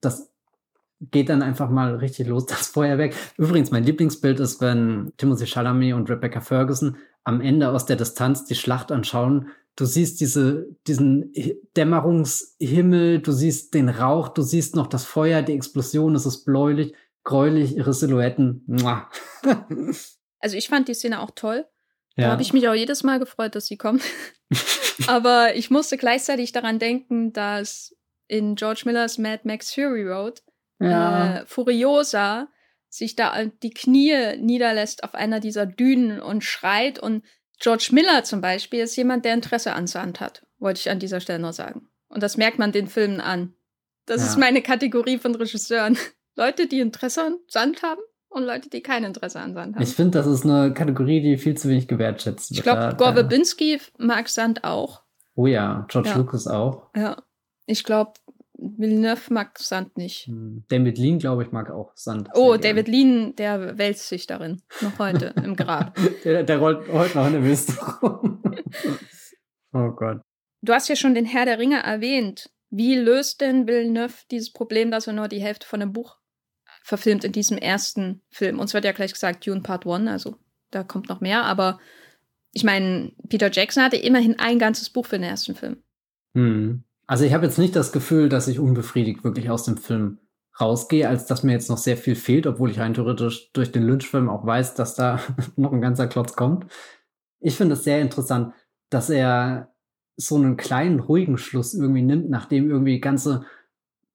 das geht dann einfach mal richtig los, das Feuerwerk. Übrigens, mein Lieblingsbild ist, wenn Timothy Chalamet und Rebecca Ferguson am Ende aus der Distanz die Schlacht anschauen. Du siehst diese, diesen Dämmerungshimmel, du siehst den Rauch, du siehst noch das Feuer, die Explosion, es ist bläulich, gräulich, ihre Silhouetten. Also ich fand die Szene auch toll. Ja. Da habe ich mich auch jedes Mal gefreut, dass sie kommt. Aber ich musste gleichzeitig daran denken, dass in George Millers Mad Max Fury Road ja. äh, Furiosa sich da die Knie niederlässt auf einer dieser Dünen und schreit. Und George Miller zum Beispiel ist jemand, der Interesse an Sand hat, wollte ich an dieser Stelle nur sagen. Und das merkt man den Filmen an. Das ja. ist meine Kategorie von Regisseuren. Leute, die Interesse an Sand haben und Leute, die kein Interesse an Sand haben. Ich finde, das ist eine Kategorie, die viel zu wenig gewertschätzt wird. Ich glaube, Gore Verbinski mag Sand auch. Oh ja, George ja. Lucas auch. Ja, ich glaube, Villeneuve mag Sand nicht. Hm. David Lean, glaube ich, mag auch Sand. Oh, David Lean, der wälzt sich darin. Noch heute im Grab. der, der rollt heute noch in der Wüste rum. oh Gott. Du hast ja schon den Herr der Ringe erwähnt. Wie löst denn Villeneuve dieses Problem, dass er nur die Hälfte von dem Buch verfilmt in diesem ersten Film. Uns wird ja gleich gesagt, Dune Part One, also da kommt noch mehr, aber ich meine, Peter Jackson hatte immerhin ein ganzes Buch für den ersten Film. Hm. Also ich habe jetzt nicht das Gefühl, dass ich unbefriedigt wirklich aus dem Film rausgehe, als dass mir jetzt noch sehr viel fehlt, obwohl ich rein theoretisch durch den Lynch-Film auch weiß, dass da noch ein ganzer Klotz kommt. Ich finde es sehr interessant, dass er so einen kleinen, ruhigen Schluss irgendwie nimmt, nachdem irgendwie ganze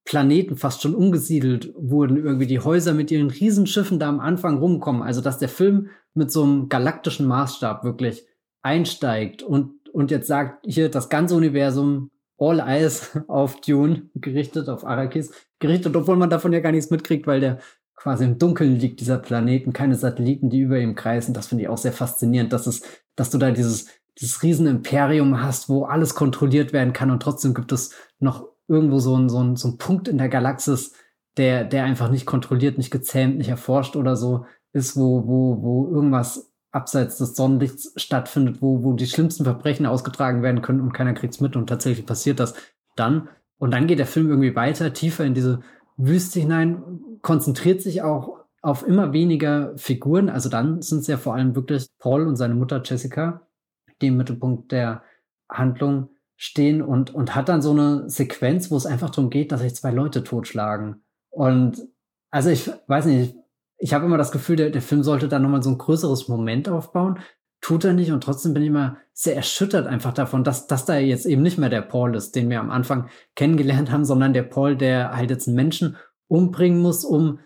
Planeten fast schon umgesiedelt wurden, irgendwie die Häuser mit ihren Riesenschiffen da am Anfang rumkommen. Also, dass der Film mit so einem galaktischen Maßstab wirklich einsteigt und, und jetzt sagt, hier das ganze Universum, all eyes auf Dune gerichtet, auf Arrakis gerichtet, obwohl man davon ja gar nichts mitkriegt, weil der quasi im Dunkeln liegt, dieser Planeten, keine Satelliten, die über ihm kreisen. Das finde ich auch sehr faszinierend, dass es, dass du da dieses, dieses Riesenimperium hast, wo alles kontrolliert werden kann und trotzdem gibt es noch irgendwo so ein, so ein, so ein Punkt in der Galaxis, der, der einfach nicht kontrolliert, nicht gezähmt, nicht erforscht oder so ist, wo, wo, wo irgendwas abseits des Sonnenlichts stattfindet, wo, wo die schlimmsten Verbrechen ausgetragen werden können und keiner kriegt's mit und tatsächlich passiert das dann. Und dann geht der Film irgendwie weiter, tiefer in diese Wüste hinein, konzentriert sich auch auf immer weniger Figuren. Also dann sind es ja vor allem wirklich Paul und seine Mutter Jessica, die im Mittelpunkt der Handlung stehen und, und hat dann so eine Sequenz, wo es einfach darum geht, dass sich zwei Leute totschlagen. Und also ich weiß nicht, ich, habe immer das Gefühl, der, der Film sollte da nochmal so ein größeres Moment aufbauen. tut er nicht und trotzdem bin ich immer sehr erschüttert einfach davon, dass, dass da jetzt eben nicht mehr der Paul ist, den wir am Anfang kennengelernt haben, sondern der Paul, der halt jetzt einen Menschen umbringen muss, um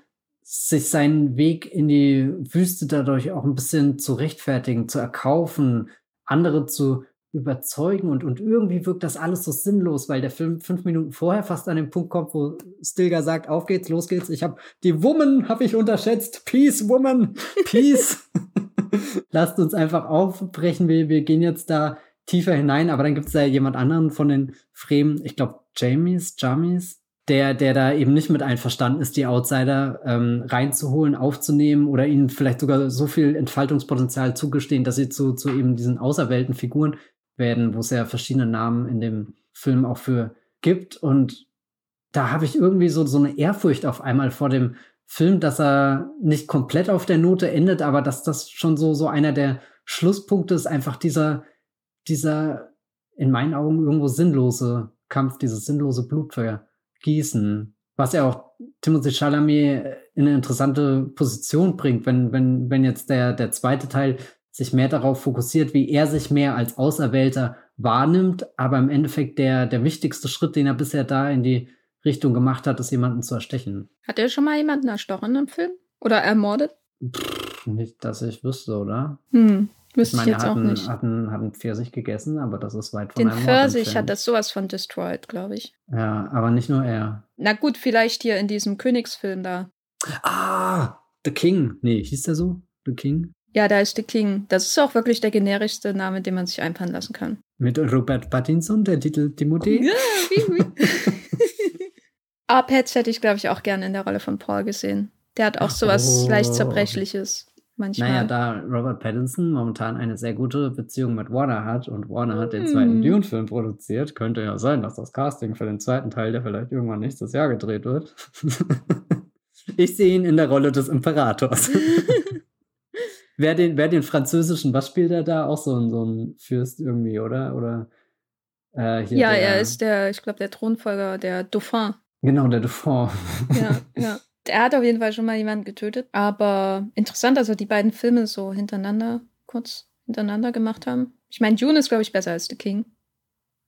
sich seinen Weg in die Wüste dadurch auch ein bisschen zu rechtfertigen, zu erkaufen, andere zu überzeugen und, und irgendwie wirkt das alles so sinnlos, weil der Film fünf Minuten vorher fast an den Punkt kommt, wo Stilgar sagt, auf geht's, los geht's, ich habe die Woman habe ich unterschätzt, Peace Woman, Peace. Lasst uns einfach aufbrechen, wir, wir gehen jetzt da tiefer hinein, aber dann gibt es da jemand anderen von den Fremen, ich glaube Jamies, Jamies, der, der da eben nicht mit einverstanden ist, die Outsider ähm, reinzuholen, aufzunehmen oder ihnen vielleicht sogar so viel Entfaltungspotenzial zugestehen, dass sie zu, zu eben diesen auserwählten Figuren werden, wo es ja verschiedene Namen in dem Film auch für gibt. Und da habe ich irgendwie so, so eine Ehrfurcht auf einmal vor dem Film, dass er nicht komplett auf der Note endet, aber dass das schon so, so einer der Schlusspunkte ist, einfach dieser, dieser in meinen Augen irgendwo sinnlose Kampf, dieses sinnlose Blutvergießen, was ja auch Timothy Chalamet in eine interessante Position bringt, wenn, wenn, wenn jetzt der, der zweite Teil sich mehr darauf fokussiert, wie er sich mehr als Auserwählter wahrnimmt, aber im Endeffekt der, der wichtigste Schritt, den er bisher da in die Richtung gemacht hat, ist jemanden zu erstechen. Hat er schon mal jemanden erstochen im Film? Oder ermordet? Pff, nicht, dass ich wüsste, oder? Hm, wüsste ich, meine, ich jetzt auch einen, nicht. Hat einen, hat einen Pfirsich gegessen, aber das ist weit von Den Pfirsich hat das sowas von destroyed, glaube ich. Ja, aber nicht nur er. Na gut, vielleicht hier in diesem Königsfilm da. Ah, The King. Nee, hieß der so? The King? Ja, da ist The King. Das ist auch wirklich der generischste Name, den man sich einfallen lassen kann. Mit Robert Pattinson, der Titel Timothy. Ja, wie, wie. Arpets hätte ich, glaube ich, auch gerne in der Rolle von Paul gesehen. Der hat auch sowas oh. leicht Zerbrechliches manchmal. Naja, da Robert Pattinson momentan eine sehr gute Beziehung mit Warner hat und Warner hat den zweiten mm. Dune-Film produziert, könnte ja sein, dass das Casting für den zweiten Teil, der vielleicht irgendwann nächstes Jahr gedreht wird. ich sehe ihn in der Rolle des Imperators. Wer den, wer den französischen, was spielt er da? Auch so ein, so ein Fürst irgendwie, oder? Oder äh, Ja, der, er ist der, ich glaube, der Thronfolger, der Dauphin. Genau, der Dauphin. Ja, ja. Er hat auf jeden Fall schon mal jemanden getötet. Aber interessant, also die beiden Filme so hintereinander, kurz hintereinander gemacht haben. Ich meine, June ist, glaube ich, besser als The King.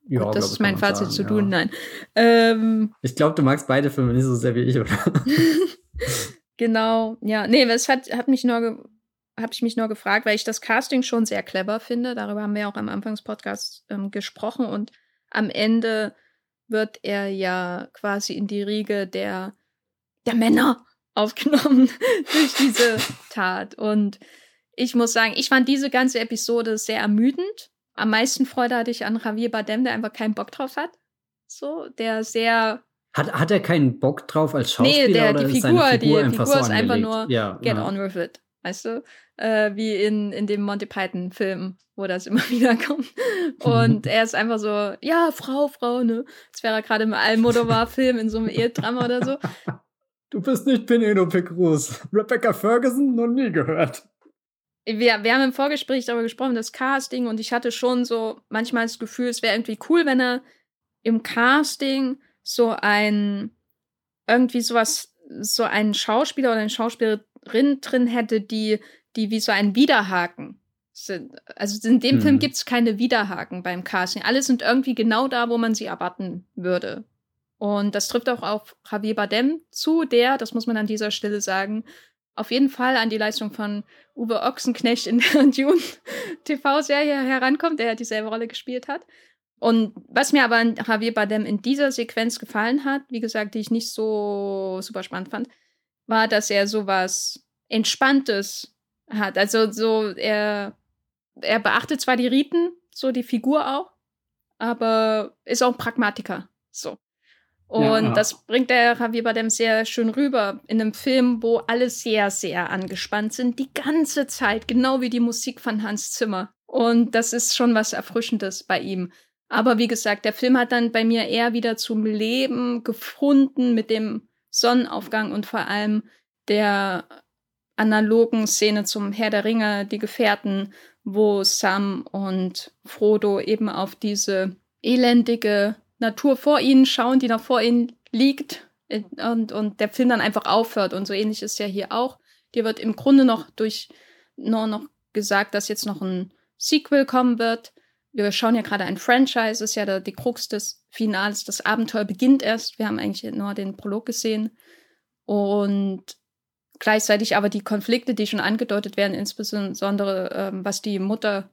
Ja, Gut, das ist mein Fazit sagen, zu tun, ja. nein. Ähm, ich glaube, du magst beide Filme nicht so sehr wie ich, oder? genau, ja. Nee, es hat, hat mich nur habe ich mich nur gefragt, weil ich das Casting schon sehr clever finde. Darüber haben wir auch am Anfangspodcast ähm, gesprochen. Und am Ende wird er ja quasi in die Riege der, der Männer aufgenommen durch diese Tat. Und ich muss sagen, ich fand diese ganze Episode sehr ermüdend. Am meisten Freude hatte ich an Javier Bardem, der einfach keinen Bock drauf hat. So, der sehr hat, hat er keinen Bock drauf als Schauspieler? Nee, der, oder die Figur, Figur, die Figur Figur so ist einfach nur ja, get ja. on with it. Weißt du? Äh, wie in, in dem Monty Python-Film, wo das immer wieder kommt. Und er ist einfach so, ja, Frau, Frau, ne? Das wäre gerade im Almodovar-Film in so einem Ehedrama oder so. Du bist nicht Penelope Cruz. Rebecca Ferguson noch nie gehört. Wir, wir haben im Vorgespräch darüber gesprochen, das Casting, und ich hatte schon so manchmal das Gefühl, es wäre irgendwie cool, wenn er im Casting so ein irgendwie sowas, so einen Schauspieler oder eine Schauspielerin drin hätte, die, die wie so ein Widerhaken sind. Also in dem hm. Film gibt es keine Widerhaken beim Casting. Alle sind irgendwie genau da, wo man sie erwarten würde. Und das trifft auch auf Javier Bardem zu, der, das muss man an dieser Stelle sagen, auf jeden Fall an die Leistung von Uwe Ochsenknecht in der Dune TV-Serie herankommt, der ja dieselbe Rolle gespielt hat. Und was mir aber an Javier Bardem in dieser Sequenz gefallen hat, wie gesagt, die ich nicht so super spannend fand, war, dass er sowas Entspanntes hat. Also so, er, er beachtet zwar die Riten, so die Figur auch, aber ist auch ein Pragmatiker. So. Und ja, ja. das bringt der Javier Bardem sehr schön rüber in einem Film, wo alle sehr, sehr angespannt sind, die ganze Zeit, genau wie die Musik von Hans Zimmer. Und das ist schon was Erfrischendes bei ihm. Aber wie gesagt, der Film hat dann bei mir eher wieder zum Leben gefunden mit dem Sonnenaufgang und vor allem der analogen Szene zum Herr der Ringe, die Gefährten, wo Sam und Frodo eben auf diese elendige Natur vor ihnen schauen, die noch vor ihnen liegt und, und der Film dann einfach aufhört. Und so ähnlich ist ja hier auch. Dir wird im Grunde noch durch nur noch gesagt, dass jetzt noch ein Sequel kommen wird. Wir schauen ja gerade ein Franchise, ist ja der, die Krux des Finals. Das Abenteuer beginnt erst. Wir haben eigentlich nur den Prolog gesehen. Und gleichzeitig aber die Konflikte, die schon angedeutet werden, insbesondere ähm, was die Mutter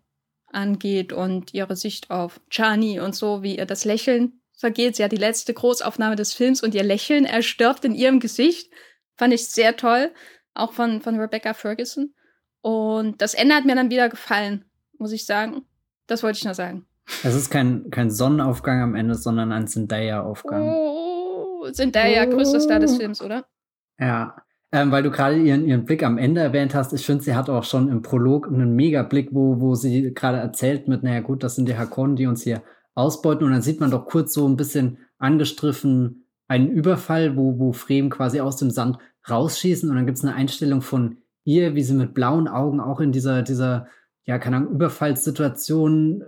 angeht und ihre Sicht auf Chani und so, wie ihr das Lächeln vergeht. Sie hat die letzte Großaufnahme des Films und ihr Lächeln erstirbt in ihrem Gesicht. Fand ich sehr toll. Auch von, von Rebecca Ferguson. Und das Ende hat mir dann wieder gefallen, muss ich sagen. Das wollte ich nur sagen. Es ist kein, kein Sonnenaufgang am Ende, sondern ein Zendaya-Aufgang. Oh, Zendaya, oh. größter Star des Films, oder? Ja. Ähm, weil du gerade ihren, ihren Blick am Ende erwähnt hast, ich finde, sie hat auch schon im Prolog einen Mega-Blick, wo, wo sie gerade erzählt mit, naja gut, das sind die Hakonnen, die uns hier ausbeuten. Und dann sieht man doch kurz so ein bisschen angestriffen einen Überfall, wo, wo Fremen quasi aus dem Sand rausschießen. Und dann gibt es eine Einstellung von ihr, wie sie mit blauen Augen auch in dieser, dieser, ja, keine Ahnung, Überfallssituation,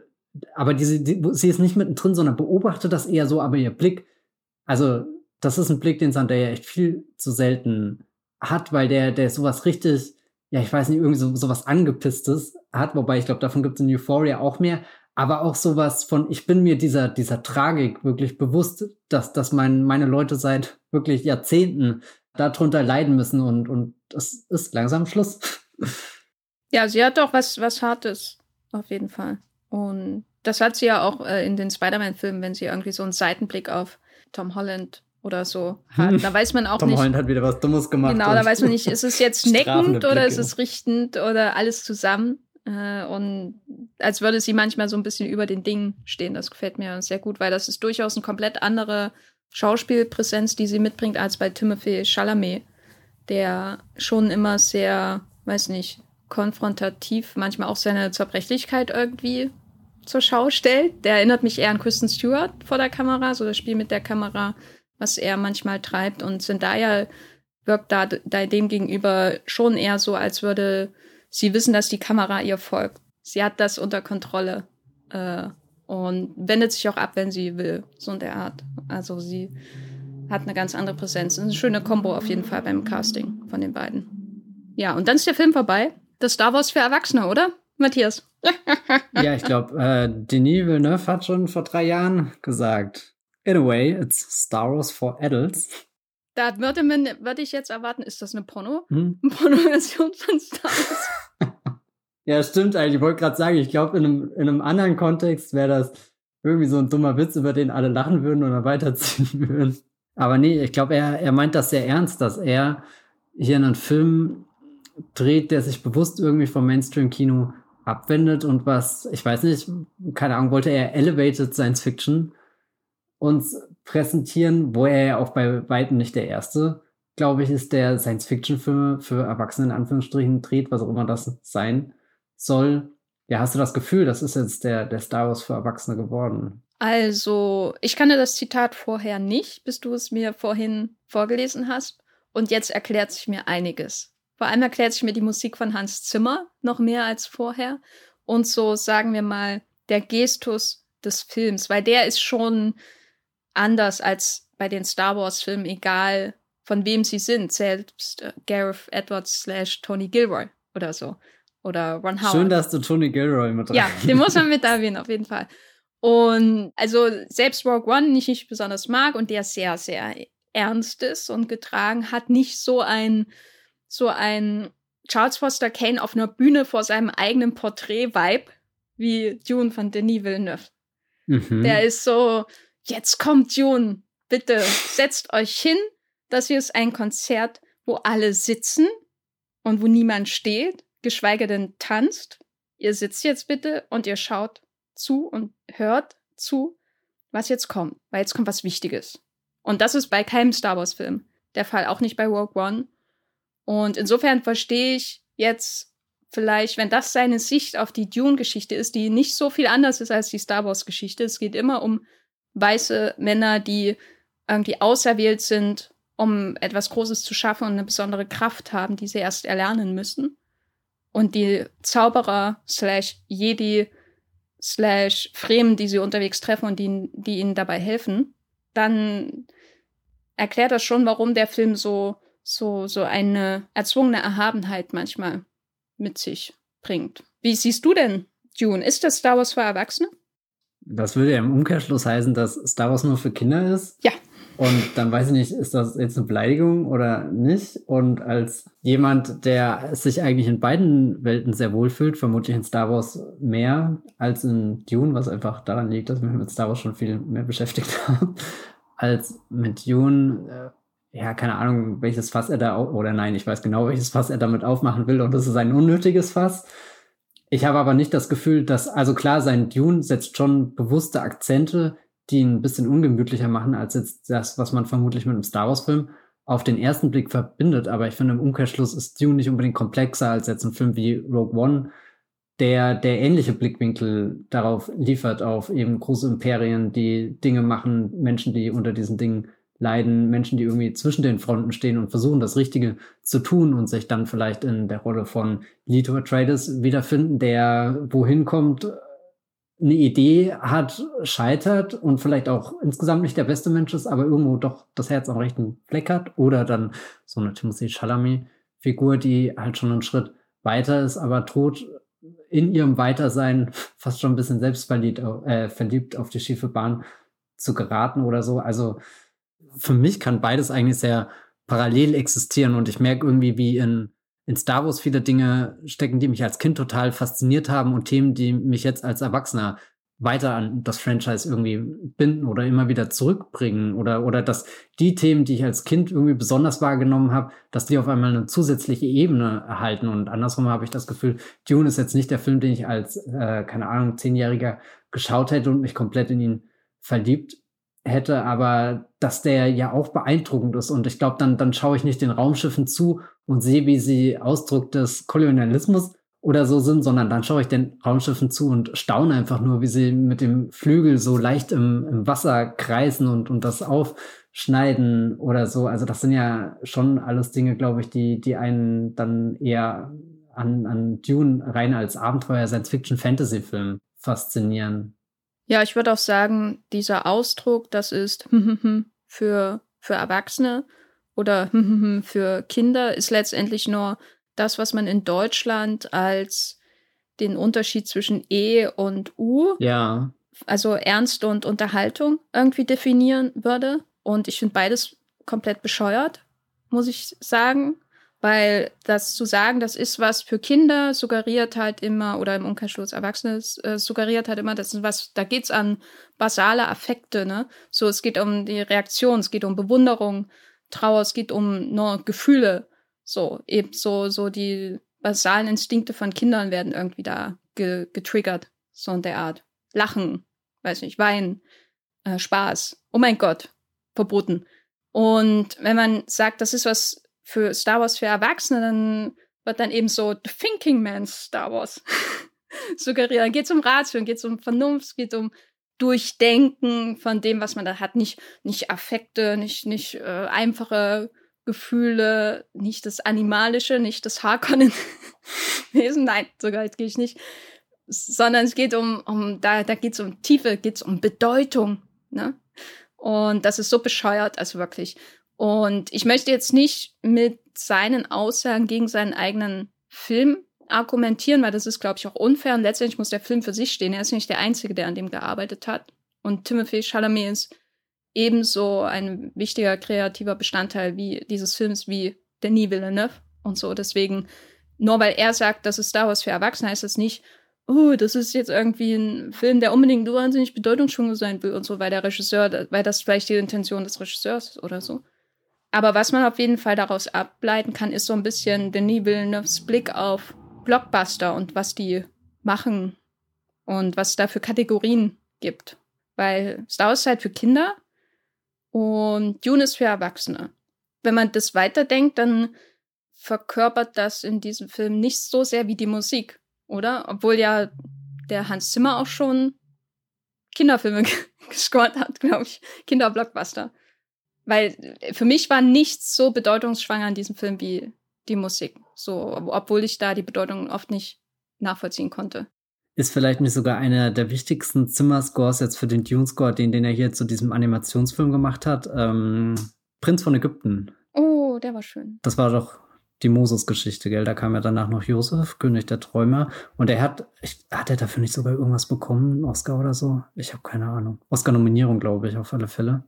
aber diese, die, sie ist nicht mittendrin, sondern beobachtet das eher so, aber ihr Blick, also das ist ein Blick, den Zendaya echt viel zu selten hat, weil der, der sowas richtig, ja, ich weiß nicht, irgendwie so, sowas angepisstes hat, wobei ich glaube, davon gibt es in Euphoria auch mehr, aber auch sowas von, ich bin mir dieser, dieser Tragik wirklich bewusst, dass, dass mein, meine Leute seit wirklich Jahrzehnten darunter leiden müssen und, und das ist langsam Schluss. Ja, sie hat doch was, was Hartes, auf jeden Fall. Und das hat sie ja auch äh, in den Spider-Man-Filmen, wenn sie irgendwie so einen Seitenblick auf Tom Holland oder so hat. Da weiß man auch Tom nicht. Tom Holland hat wieder was Dummes gemacht. Genau, da weiß man nicht, ist es jetzt neckend oder ist es richtend oder alles zusammen. Äh, und als würde sie manchmal so ein bisschen über den Dingen stehen. Das gefällt mir sehr gut, weil das ist durchaus eine komplett andere Schauspielpräsenz, die sie mitbringt, als bei Timothy Chalamet, der schon immer sehr, weiß nicht, konfrontativ, manchmal auch seine Zerbrechlichkeit irgendwie zur Schau stellt. Der erinnert mich eher an Kristen Stewart vor der Kamera, so das Spiel mit der Kamera was er manchmal treibt. Und Zendaya wirkt da, da dem gegenüber schon eher so, als würde sie wissen, dass die Kamera ihr folgt. Sie hat das unter Kontrolle äh, und wendet sich auch ab, wenn sie will, so in der Art. Also sie hat eine ganz andere Präsenz. Eine schöne Kombo auf jeden Fall beim Casting von den beiden. Ja, und dann ist der Film vorbei. Das Star Wars für Erwachsene, oder? Matthias. ja, ich glaube, äh, Denis Villeneuve hat schon vor drei Jahren gesagt, In a way, it's Star Wars for Adults. Da würde, man, würde ich jetzt erwarten, ist das eine Porno? Hm? Eine Porno-Version von Star Wars? ja, stimmt eigentlich. Ich wollte gerade sagen, ich glaube, in einem, in einem anderen Kontext wäre das irgendwie so ein dummer Witz, über den alle lachen würden oder weiterziehen würden. Aber nee, ich glaube, er, er meint das sehr ernst, dass er hier einen Film dreht, der sich bewusst irgendwie vom Mainstream-Kino abwendet und was, ich weiß nicht, keine Ahnung, wollte er Elevated Science Fiction uns präsentieren, wo er ja auch bei Weitem nicht der erste, glaube ich, ist, der Science-Fiction-Filme für Erwachsene in Anführungsstrichen dreht, was auch immer das sein soll. Ja, hast du das Gefühl, das ist jetzt der, der Star Wars für Erwachsene geworden? Also, ich kannte das Zitat vorher nicht, bis du es mir vorhin vorgelesen hast. Und jetzt erklärt sich mir einiges. Vor allem erklärt sich mir die Musik von Hans Zimmer noch mehr als vorher. Und so sagen wir mal, der Gestus des Films, weil der ist schon anders als bei den Star Wars-Filmen, egal von wem sie sind, selbst äh, Gareth Edwards slash Tony Gilroy oder so. Oder Ron Howard. Schön, dass du Tony Gilroy mit Ja, den muss man mit erwähnen, auf jeden Fall. Und also selbst Rogue One, den ich nicht besonders mag und der sehr, sehr ernst ist und getragen hat, nicht so ein, so ein Charles Foster Kane auf einer Bühne vor seinem eigenen Porträt-Vibe wie Dune von Denis Villeneuve. Mhm. Der ist so, jetzt kommt June, bitte setzt euch hin. Das hier ist ein Konzert, wo alle sitzen und wo niemand steht, geschweige denn tanzt. Ihr sitzt jetzt bitte und ihr schaut zu und hört zu, was jetzt kommt, weil jetzt kommt was Wichtiges. Und das ist bei keinem Star Wars-Film der Fall, auch nicht bei Rogue One. Und insofern verstehe ich jetzt vielleicht, wenn das seine Sicht auf die Dune-Geschichte ist, die nicht so viel anders ist als die Star Wars-Geschichte. Es geht immer um weiße Männer, die irgendwie auserwählt sind, um etwas Großes zu schaffen und eine besondere Kraft haben, die sie erst erlernen müssen. Und die Zauberer slash Jedi slash Fremen, die sie unterwegs treffen und die, die ihnen dabei helfen, dann erklärt das schon, warum der Film so, so, so eine erzwungene Erhabenheit manchmal mit sich bringt. Wie siehst du denn Dune? Ist das Star Wars für Erwachsene? Das würde ja im Umkehrschluss heißen, dass Star Wars nur für Kinder ist. Ja. Und dann weiß ich nicht, ist das jetzt eine Beleidigung oder nicht? Und als jemand, der sich eigentlich in beiden Welten sehr wohl fühlt, vermutlich in Star Wars mehr als in Dune, was einfach daran liegt, dass ich mich mit Star Wars schon viel mehr beschäftigt habe, als mit Dune. Ja, keine Ahnung, welches Fass er da, oder nein, ich weiß genau, welches Fass er damit aufmachen will. Und das ist ein unnötiges Fass. Ich habe aber nicht das Gefühl, dass, also klar, sein Dune setzt schon bewusste Akzente, die ihn ein bisschen ungemütlicher machen, als jetzt das, was man vermutlich mit einem Star Wars-Film auf den ersten Blick verbindet. Aber ich finde, im Umkehrschluss ist Dune nicht unbedingt komplexer als jetzt ein Film wie Rogue One, der, der ähnliche Blickwinkel darauf liefert, auf eben große Imperien, die Dinge machen, Menschen, die unter diesen Dingen leiden Menschen, die irgendwie zwischen den Fronten stehen und versuchen, das Richtige zu tun und sich dann vielleicht in der Rolle von Leto Atreides wiederfinden, der wohin kommt, eine Idee hat, scheitert und vielleicht auch insgesamt nicht der beste Mensch ist, aber irgendwo doch das Herz am rechten Fleck hat. Oder dann so eine Timothy Chalamet-Figur, die halt schon einen Schritt weiter ist, aber droht in ihrem Weitersein fast schon ein bisschen selbstverliebt äh, verliebt auf die schiefe Bahn zu geraten oder so. Also für mich kann beides eigentlich sehr parallel existieren und ich merke irgendwie, wie in, in Star Wars viele Dinge stecken, die mich als Kind total fasziniert haben und Themen, die mich jetzt als Erwachsener weiter an das Franchise irgendwie binden oder immer wieder zurückbringen oder oder dass die Themen, die ich als Kind irgendwie besonders wahrgenommen habe, dass die auf einmal eine zusätzliche Ebene erhalten und andersrum habe ich das Gefühl, Dune ist jetzt nicht der Film, den ich als äh, keine Ahnung zehnjähriger geschaut hätte und mich komplett in ihn verliebt hätte, aber dass der ja auch beeindruckend ist. Und ich glaube, dann, dann schaue ich nicht den Raumschiffen zu und sehe, wie sie Ausdruck des Kolonialismus oder so sind, sondern dann schaue ich den Raumschiffen zu und staune einfach nur, wie sie mit dem Flügel so leicht im, im Wasser kreisen und, und das aufschneiden oder so. Also das sind ja schon alles Dinge, glaube ich, die, die einen dann eher an, an Dune rein als Abenteuer, Science-Fiction-Fantasy-Film faszinieren. Ja, ich würde auch sagen, dieser Ausdruck, das ist für, für Erwachsene oder für Kinder, ist letztendlich nur das, was man in Deutschland als den Unterschied zwischen E und U, ja. also Ernst und Unterhaltung, irgendwie definieren würde. Und ich finde beides komplett bescheuert, muss ich sagen. Weil das zu sagen, das ist was für Kinder, suggeriert halt immer, oder im Umkehrschluss Erwachsene, äh, suggeriert halt immer, das ist was, da geht's an basale Affekte, ne? So, es geht um die Reaktion, es geht um Bewunderung, Trauer, es geht um nur Gefühle. So, eben so, so die basalen Instinkte von Kindern werden irgendwie da ge getriggert. So in der Art. Lachen, weiß nicht, Weinen, äh, Spaß. Oh mein Gott, verboten. Und wenn man sagt, das ist was für Star Wars für Erwachsene, dann wird dann eben so The Thinking Man's Star Wars suggeriert. Dann geht es um Ratio, geht es um Vernunft, geht um Durchdenken von dem, was man da hat. Nicht, nicht Affekte, nicht, nicht äh, einfache Gefühle, nicht das Animalische, nicht das Harkonnen-Wesen. Nein, sogar jetzt gehe ich nicht. Sondern es geht um, um da, da geht es um Tiefe, geht es um Bedeutung. Ne? Und das ist so bescheuert, also wirklich. Und ich möchte jetzt nicht mit seinen Aussagen gegen seinen eigenen Film argumentieren, weil das ist, glaube ich, auch unfair. Und letztendlich muss der Film für sich stehen. Er ist nicht der Einzige, der an dem gearbeitet hat. Und Timothy Chalamet ist ebenso ein wichtiger kreativer Bestandteil wie dieses Films wie Denis Villeneuve und so. Deswegen, nur weil er sagt, das ist Star Wars für Erwachsene, heißt das nicht, oh, das ist jetzt irgendwie ein Film, der unbedingt wahnsinnig bedeutungsschwung sein will und so, weil der Regisseur, weil das vielleicht die Intention des Regisseurs ist oder so. Aber was man auf jeden Fall daraus ableiten kann, ist so ein bisschen Denis Villeneuves Blick auf Blockbuster und was die machen und was es da für Kategorien gibt. Weil Star Wars ist halt für Kinder und Dune ist für Erwachsene. Wenn man das weiterdenkt, dann verkörpert das in diesem Film nicht so sehr wie die Musik, oder? Obwohl ja der Hans Zimmer auch schon Kinderfilme gescored hat, glaube ich. Kinderblockbuster. Weil äh, für mich war nichts so bedeutungsschwanger in diesem Film wie die Musik. So, obwohl ich da die Bedeutung oft nicht nachvollziehen konnte. Ist vielleicht nicht sogar einer der wichtigsten Zimmer-Scores jetzt für den Dune-Score, den, den er hier zu diesem Animationsfilm gemacht hat. Ähm, Prinz von Ägypten. Oh, der war schön. Das war doch die Moses-Geschichte, gell? Da kam ja danach noch Josef, König der Träumer. Und er hat, ich, hat er dafür nicht sogar irgendwas bekommen, einen Oscar oder so? Ich habe keine Ahnung. Oscar-Nominierung, glaube ich, auf alle Fälle.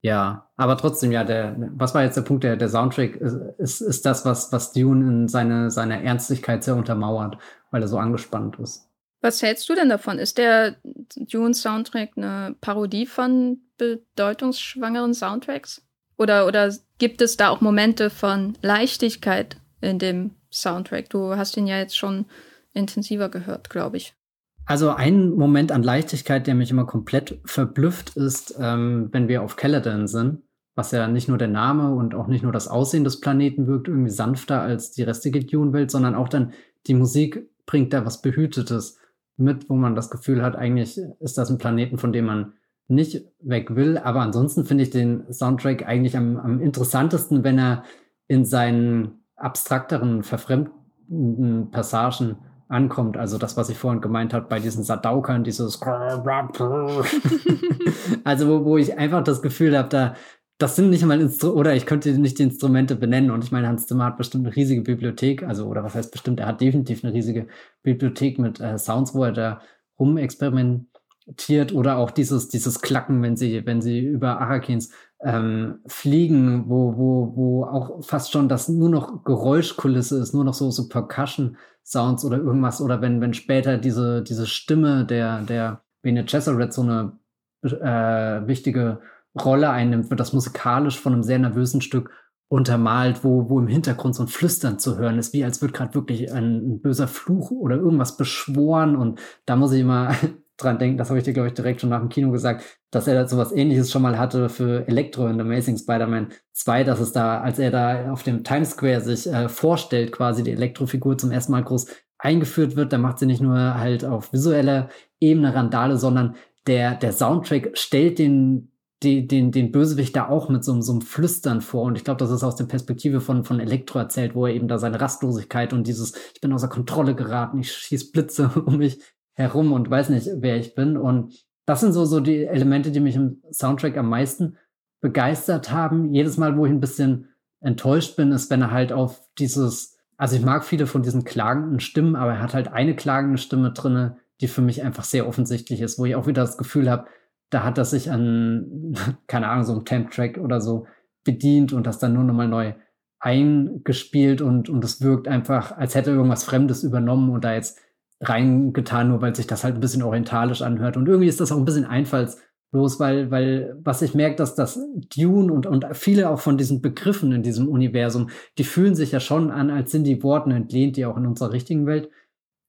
Ja, aber trotzdem, ja, der, was war jetzt der Punkt? Der, der Soundtrack ist, ist, ist das, was, was Dune in seine, seine Ernstigkeit sehr untermauert, weil er so angespannt ist. Was hältst du denn davon? Ist der Dune-Soundtrack eine Parodie von bedeutungsschwangeren Soundtracks? Oder, oder gibt es da auch Momente von Leichtigkeit in dem Soundtrack? Du hast ihn ja jetzt schon intensiver gehört, glaube ich. Also ein Moment an Leichtigkeit, der mich immer komplett verblüfft, ist, ähm, wenn wir auf Caladan sind, was ja nicht nur der Name und auch nicht nur das Aussehen des Planeten wirkt irgendwie sanfter als die restige Dune-Welt, sondern auch dann die Musik bringt da was Behütetes mit, wo man das Gefühl hat, eigentlich ist das ein Planeten, von dem man nicht weg will. Aber ansonsten finde ich den Soundtrack eigentlich am, am interessantesten, wenn er in seinen abstrakteren, verfremdenden Passagen ankommt. Also das, was ich vorhin gemeint habe bei diesen Sadaukern, dieses also wo, wo ich einfach das Gefühl habe, da das sind nicht mal Instru oder ich könnte nicht die Instrumente benennen und ich meine, Hans Zimmer hat bestimmt eine riesige Bibliothek, also oder was heißt bestimmt, er hat definitiv eine riesige Bibliothek mit äh, Sounds, wo er da rumexperimentiert oder auch dieses dieses Klacken, wenn sie wenn sie über Arakins ähm, fliegen, wo wo wo auch fast schon das nur noch Geräuschkulisse ist, nur noch so so Percussion Sounds oder irgendwas oder wenn wenn später diese diese Stimme der der Bene Gesserit so eine äh, wichtige Rolle einnimmt, wird das musikalisch von einem sehr nervösen Stück untermalt, wo, wo im Hintergrund so ein Flüstern zu hören ist, wie als wird gerade wirklich ein, ein, böser Fluch oder irgendwas beschworen. Und da muss ich immer dran denken, das habe ich dir, glaube ich, direkt schon nach dem Kino gesagt, dass er da so was ähnliches schon mal hatte für Electro in Amazing Spider-Man 2, dass es da, als er da auf dem Times Square sich äh, vorstellt, quasi die Elektrofigur zum ersten Mal groß eingeführt wird, da macht sie nicht nur halt auf visueller Ebene Randale, sondern der, der Soundtrack stellt den die, den, den Bösewicht da auch mit so, so einem Flüstern vor. Und ich glaube, das ist aus der Perspektive von, von Elektro erzählt, wo er eben da seine Rastlosigkeit und dieses, ich bin außer Kontrolle geraten, ich schieß Blitze um mich herum und weiß nicht, wer ich bin. Und das sind so, so die Elemente, die mich im Soundtrack am meisten begeistert haben. Jedes Mal, wo ich ein bisschen enttäuscht bin, ist, wenn er halt auf dieses, also ich mag viele von diesen klagenden Stimmen, aber er hat halt eine klagende Stimme drinne, die für mich einfach sehr offensichtlich ist, wo ich auch wieder das Gefühl habe, da hat das sich an, keine Ahnung, so einem Temp-Track oder so bedient und das dann nur nochmal neu eingespielt und, und es wirkt einfach, als hätte irgendwas Fremdes übernommen und da jetzt reingetan, nur weil sich das halt ein bisschen orientalisch anhört. Und irgendwie ist das auch ein bisschen einfallslos, weil, weil was ich merke, dass das Dune und, und viele auch von diesen Begriffen in diesem Universum, die fühlen sich ja schon an, als sind die Worten entlehnt, die auch in unserer richtigen Welt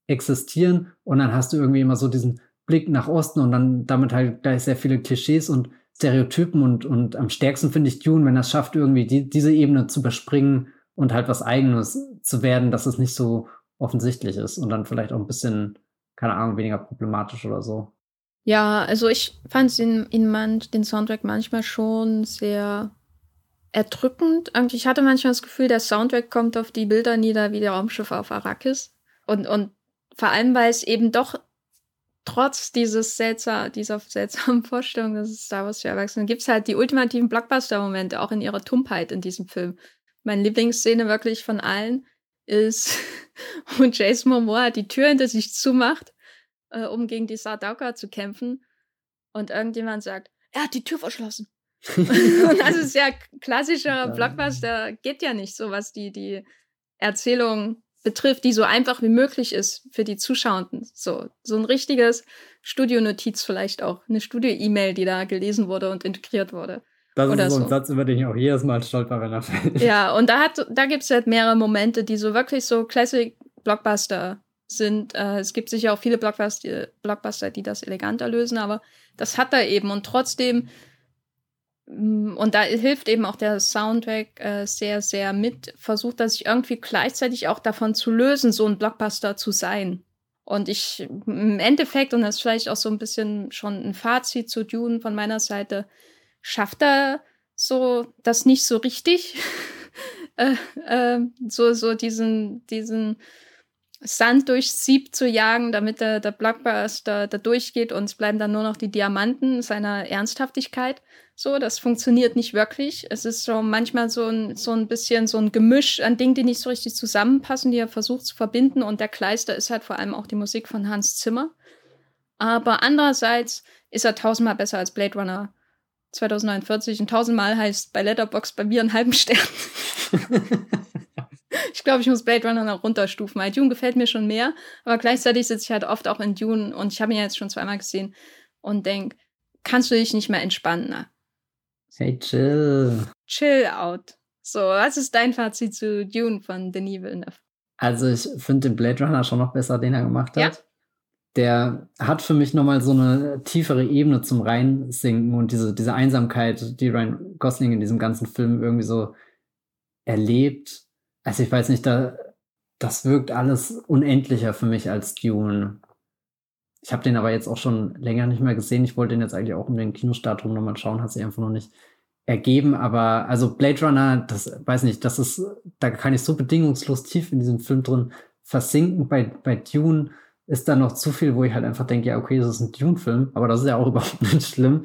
existieren. Und dann hast du irgendwie immer so diesen Blick nach Osten und dann damit halt gleich sehr viele Klischees und Stereotypen und, und am stärksten finde ich Dune, wenn es schafft, irgendwie die, diese Ebene zu überspringen und halt was Eigenes zu werden, dass es nicht so offensichtlich ist und dann vielleicht auch ein bisschen, keine Ahnung, weniger problematisch oder so. Ja, also ich fand in, in man, den Soundtrack manchmal schon sehr erdrückend. Ich hatte manchmal das Gefühl, der Soundtrack kommt auf die Bilder nieder wie der Raumschiff auf Arrakis. Und, und vor allem, weil es eben doch trotz dieses seltsam, dieser seltsamen Vorstellung, dass es Star Wars für Erwachsene gibt, es halt die ultimativen Blockbuster-Momente, auch in ihrer Tumpheit in diesem Film. Meine Lieblingsszene wirklich von allen ist, wo Jason Momoa die Tür hinter sich zumacht, äh, um gegen die Sardauka zu kämpfen. Und irgendjemand sagt, er hat die Tür verschlossen. und das ist ja klassischer Blockbuster, geht ja nicht so, was die, die Erzählung betrifft, die so einfach wie möglich ist für die Zuschauenden. So, so ein richtiges Studionotiz vielleicht auch, eine Studio-E-Mail, die da gelesen wurde und integriert wurde. Das ist so ein Satz, über den ich auch jedes Mal stolper, wenn er fällt. Ja, und da, hat, da gibt es halt mehrere Momente, die so wirklich so Classic-Blockbuster sind. Äh, es gibt sicher auch viele Blockbuster, Blockbuster, die das eleganter lösen, aber das hat er eben. Und trotzdem Mm, und da hilft eben auch der Soundtrack äh, sehr, sehr mit, versucht er sich irgendwie gleichzeitig auch davon zu lösen, so ein Blockbuster zu sein. Und ich im Endeffekt, und das ist vielleicht auch so ein bisschen schon ein Fazit zu Dune von meiner Seite, schafft er so das nicht so richtig. äh, äh, so, so diesen, diesen Sand durchs Sieb zu jagen, damit der, der Blockbuster da durchgeht und es bleiben dann nur noch die Diamanten seiner Ernsthaftigkeit. So, das funktioniert nicht wirklich. Es ist so manchmal so ein, so ein bisschen so ein Gemisch an Dingen, die nicht so richtig zusammenpassen, die er versucht zu verbinden. Und der Kleister ist halt vor allem auch die Musik von Hans Zimmer. Aber andererseits ist er tausendmal besser als Blade Runner 2049 und tausendmal heißt bei Letterbox bei mir einen halben Stern. ich glaube, ich muss Blade Runner noch runterstufen, weil Dune gefällt mir schon mehr, aber gleichzeitig sitze ich halt oft auch in Dune und ich habe ihn ja jetzt schon zweimal gesehen und denke, kannst du dich nicht mehr entspannen? Hey, chill. Chill out. So, was ist dein Fazit zu Dune von Denis Villeneuve? Also ich finde den Blade Runner schon noch besser, den er gemacht hat. Ja? Der hat für mich nochmal so eine tiefere Ebene zum Reinsinken und diese, diese Einsamkeit, die Ryan Gosling in diesem ganzen Film irgendwie so erlebt. Also ich weiß nicht, da, das wirkt alles unendlicher für mich als Dune. Ich habe den aber jetzt auch schon länger nicht mehr gesehen. Ich wollte den jetzt eigentlich auch um den Kinostart rum nochmal schauen, hat sich einfach noch nicht ergeben. Aber also Blade Runner, das weiß nicht, das ist, da kann ich so bedingungslos tief in diesem Film drin versinken. Bei, bei Dune ist da noch zu viel, wo ich halt einfach denke, ja, okay, das ist ein Dune-Film, aber das ist ja auch überhaupt nicht schlimm.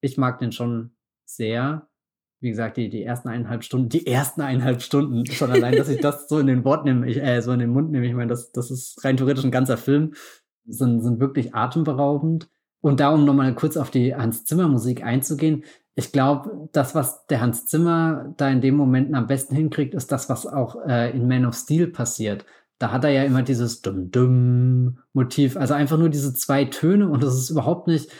Ich mag den schon sehr. Wie gesagt, die, die ersten eineinhalb Stunden, die ersten eineinhalb Stunden, schon allein, dass ich das so in den Wort nehme, ich, äh, so in den Mund nehme, ich meine, das, das ist rein theoretisch ein ganzer Film, sind, sind wirklich atemberaubend. Und da, um nochmal kurz auf die Hans Zimmer Musik einzugehen, ich glaube, das, was der Hans Zimmer da in den Momenten am besten hinkriegt, ist das, was auch äh, in Man of Steel passiert da hat er ja immer dieses Dum-Dum-Motiv. Also einfach nur diese zwei Töne und das ist überhaupt nicht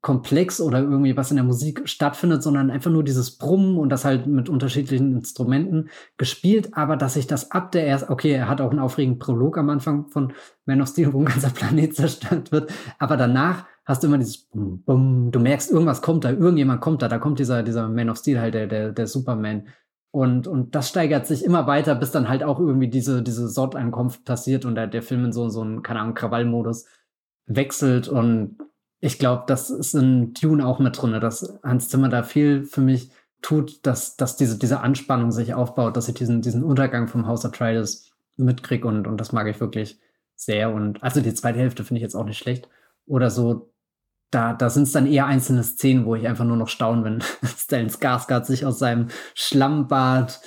komplex oder irgendwie was in der Musik stattfindet, sondern einfach nur dieses Brummen und das halt mit unterschiedlichen Instrumenten gespielt, aber dass sich das ab der erst, okay, er hat auch einen aufregenden Prolog am Anfang von Man of Steel, wo ein ganzer Planet zerstört wird, aber danach hast du immer dieses Bum, Bum, du merkst, irgendwas kommt da, irgendjemand kommt da, da kommt dieser, dieser Man of Steel halt, der, der, der Superman und, und das steigert sich immer weiter, bis dann halt auch irgendwie diese, diese Sortankunft passiert und der, der Film in so, so einen, keine Ahnung, Krawallmodus wechselt. Und ich glaube, das ist in Dune auch mit drin, dass Hans Zimmer da viel für mich tut, dass, dass diese, diese Anspannung sich aufbaut, dass ich diesen, diesen Untergang vom House of Atreides mitkriege und, und das mag ich wirklich sehr. Und also die zweite Hälfte finde ich jetzt auch nicht schlecht. Oder so da, da sind es dann eher einzelne Szenen, wo ich einfach nur noch staune, wenn Stellan Skarsgård sich aus seinem Schlammbad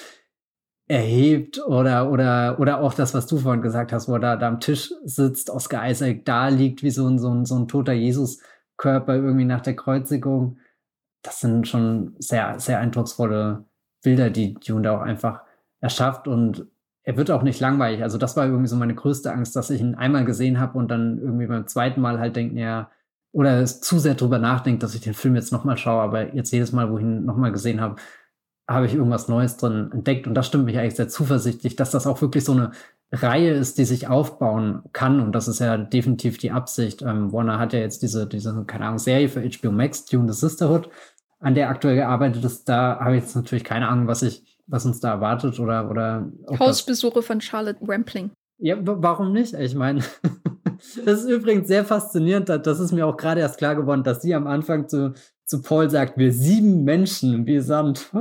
erhebt oder, oder, oder auch das, was du vorhin gesagt hast, wo er da, da am Tisch sitzt, Oscar Isaac da liegt wie so ein, so ein, so ein toter Jesuskörper irgendwie nach der Kreuzigung. Das sind schon sehr, sehr eindrucksvolle Bilder, die Dune da auch einfach erschafft und er wird auch nicht langweilig. Also das war irgendwie so meine größte Angst, dass ich ihn einmal gesehen habe und dann irgendwie beim zweiten Mal halt denke, ja, oder es zu sehr drüber nachdenkt, dass ich den Film jetzt nochmal schaue, aber jetzt jedes Mal, wo ich ihn nochmal gesehen habe, habe ich irgendwas Neues drin entdeckt. Und das stimmt mich eigentlich sehr zuversichtlich, dass das auch wirklich so eine Reihe ist, die sich aufbauen kann. Und das ist ja definitiv die Absicht. Ähm, Warner hat ja jetzt diese, diese, keine Ahnung, Serie für HBO Max, Dune the Sisterhood, an der aktuell gearbeitet ist. Da habe ich jetzt natürlich keine Ahnung, was ich, was uns da erwartet oder, oder. Hausbesuche von Charlotte Rampling. Ja, warum nicht? Ich meine, das ist übrigens sehr faszinierend. Das ist mir auch gerade erst klar geworden, dass sie am Anfang zu, zu Paul sagt, wir sieben Menschen wie Sand.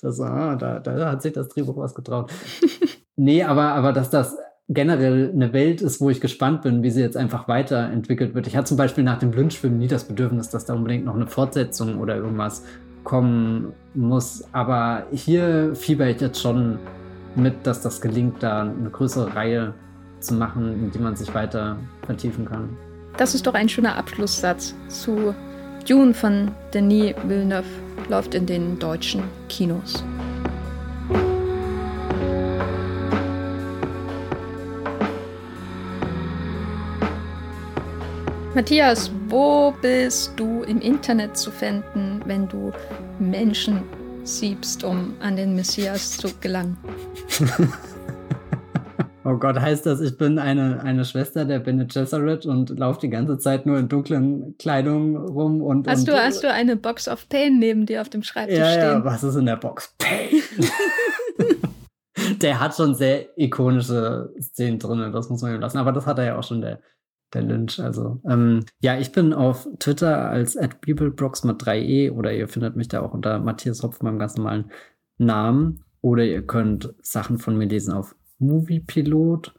Das, ah, da, da hat sich das Drehbuch was getraut. nee, aber, aber dass das generell eine Welt ist, wo ich gespannt bin, wie sie jetzt einfach weiterentwickelt wird. Ich hatte zum Beispiel nach dem Lynch-Film nie das Bedürfnis, dass da unbedingt noch eine Fortsetzung oder irgendwas kommen muss. Aber hier fieber ich jetzt schon mit, dass das gelingt, da eine größere Reihe zu machen, in die man sich weiter vertiefen kann. Das ist doch ein schöner Abschlusssatz zu Dune von Denis Villeneuve, läuft in den deutschen Kinos. Matthias, wo bist du im Internet zu finden, wenn du Menschen siebst, um an den Messias zu gelangen? oh Gott, heißt das, ich bin eine, eine Schwester der Bene Gesserit und laufe die ganze Zeit nur in dunklen Kleidungen rum und. Hast, und, du, hast du eine Box of Pain neben dir auf dem Schreibtisch ja, stehen? Ja, was ist in der Box? Pain! der hat schon sehr ikonische Szenen drin, das muss man ihm lassen. Aber das hat er ja auch schon, der, der Lynch. Also, ähm, ja, ich bin auf Twitter als BibelBrox mit 3e oder ihr findet mich da auch unter Matthias Hopf, meinem ganz normalen Namen. Oder ihr könnt Sachen von mir lesen auf Moviepilot.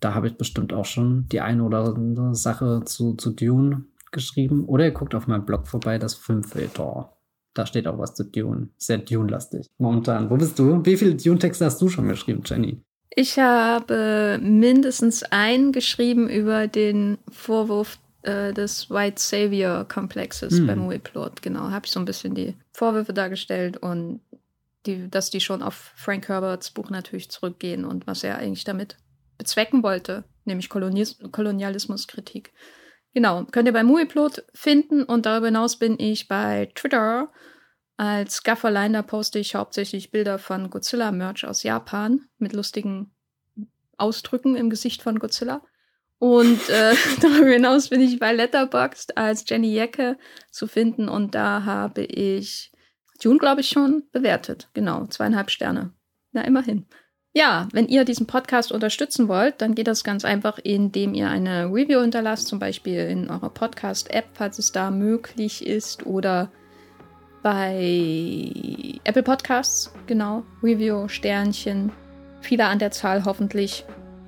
da habe ich bestimmt auch schon die eine oder andere Sache zu, zu Dune geschrieben. Oder ihr guckt auf meinem Blog vorbei, das Filmfilter. Da steht auch was zu Dune. Sehr Dune-lastig. Momentan. Wo bist du? Wie viele Dune-Texte hast du schon geschrieben, Jenny? Ich habe mindestens einen geschrieben über den Vorwurf äh, des White Savior-Komplexes hm. beim Movieplot. Genau, habe ich so ein bisschen die Vorwürfe dargestellt und die, dass die schon auf Frank Herberts Buch natürlich zurückgehen und was er eigentlich damit bezwecken wollte, nämlich Kolonias Kolonialismuskritik. Genau, könnt ihr bei Movieplot finden und darüber hinaus bin ich bei Twitter als Gafferlein, da poste ich hauptsächlich Bilder von Godzilla-Merch aus Japan mit lustigen Ausdrücken im Gesicht von Godzilla. Und äh, darüber hinaus bin ich bei Letterboxd als Jenny Jecke zu finden und da habe ich Dune, glaube ich, schon bewertet. Genau, zweieinhalb Sterne. Na, immerhin. Ja, wenn ihr diesen Podcast unterstützen wollt, dann geht das ganz einfach, indem ihr eine Review hinterlasst, zum Beispiel in eurer Podcast-App, falls es da möglich ist, oder bei Apple Podcasts, genau, Review, Sternchen, viele an der Zahl hoffentlich.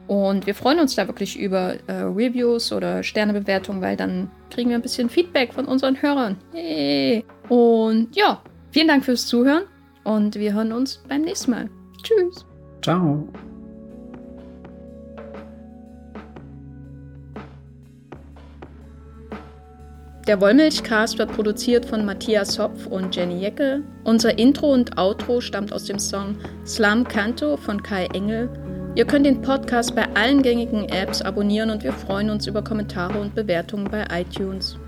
Und wir freuen uns da wirklich über äh, Reviews oder Sternebewertungen, weil dann kriegen wir ein bisschen Feedback von unseren Hörern. Yay. Und ja, vielen Dank fürs Zuhören und wir hören uns beim nächsten Mal. Tschüss. Ciao. Der Wollmilchcast wird produziert von Matthias Hopf und Jenny Jecke. Unser Intro und Outro stammt aus dem Song Slam Canto von Kai Engel. Ihr könnt den Podcast bei allen gängigen Apps abonnieren und wir freuen uns über Kommentare und Bewertungen bei iTunes.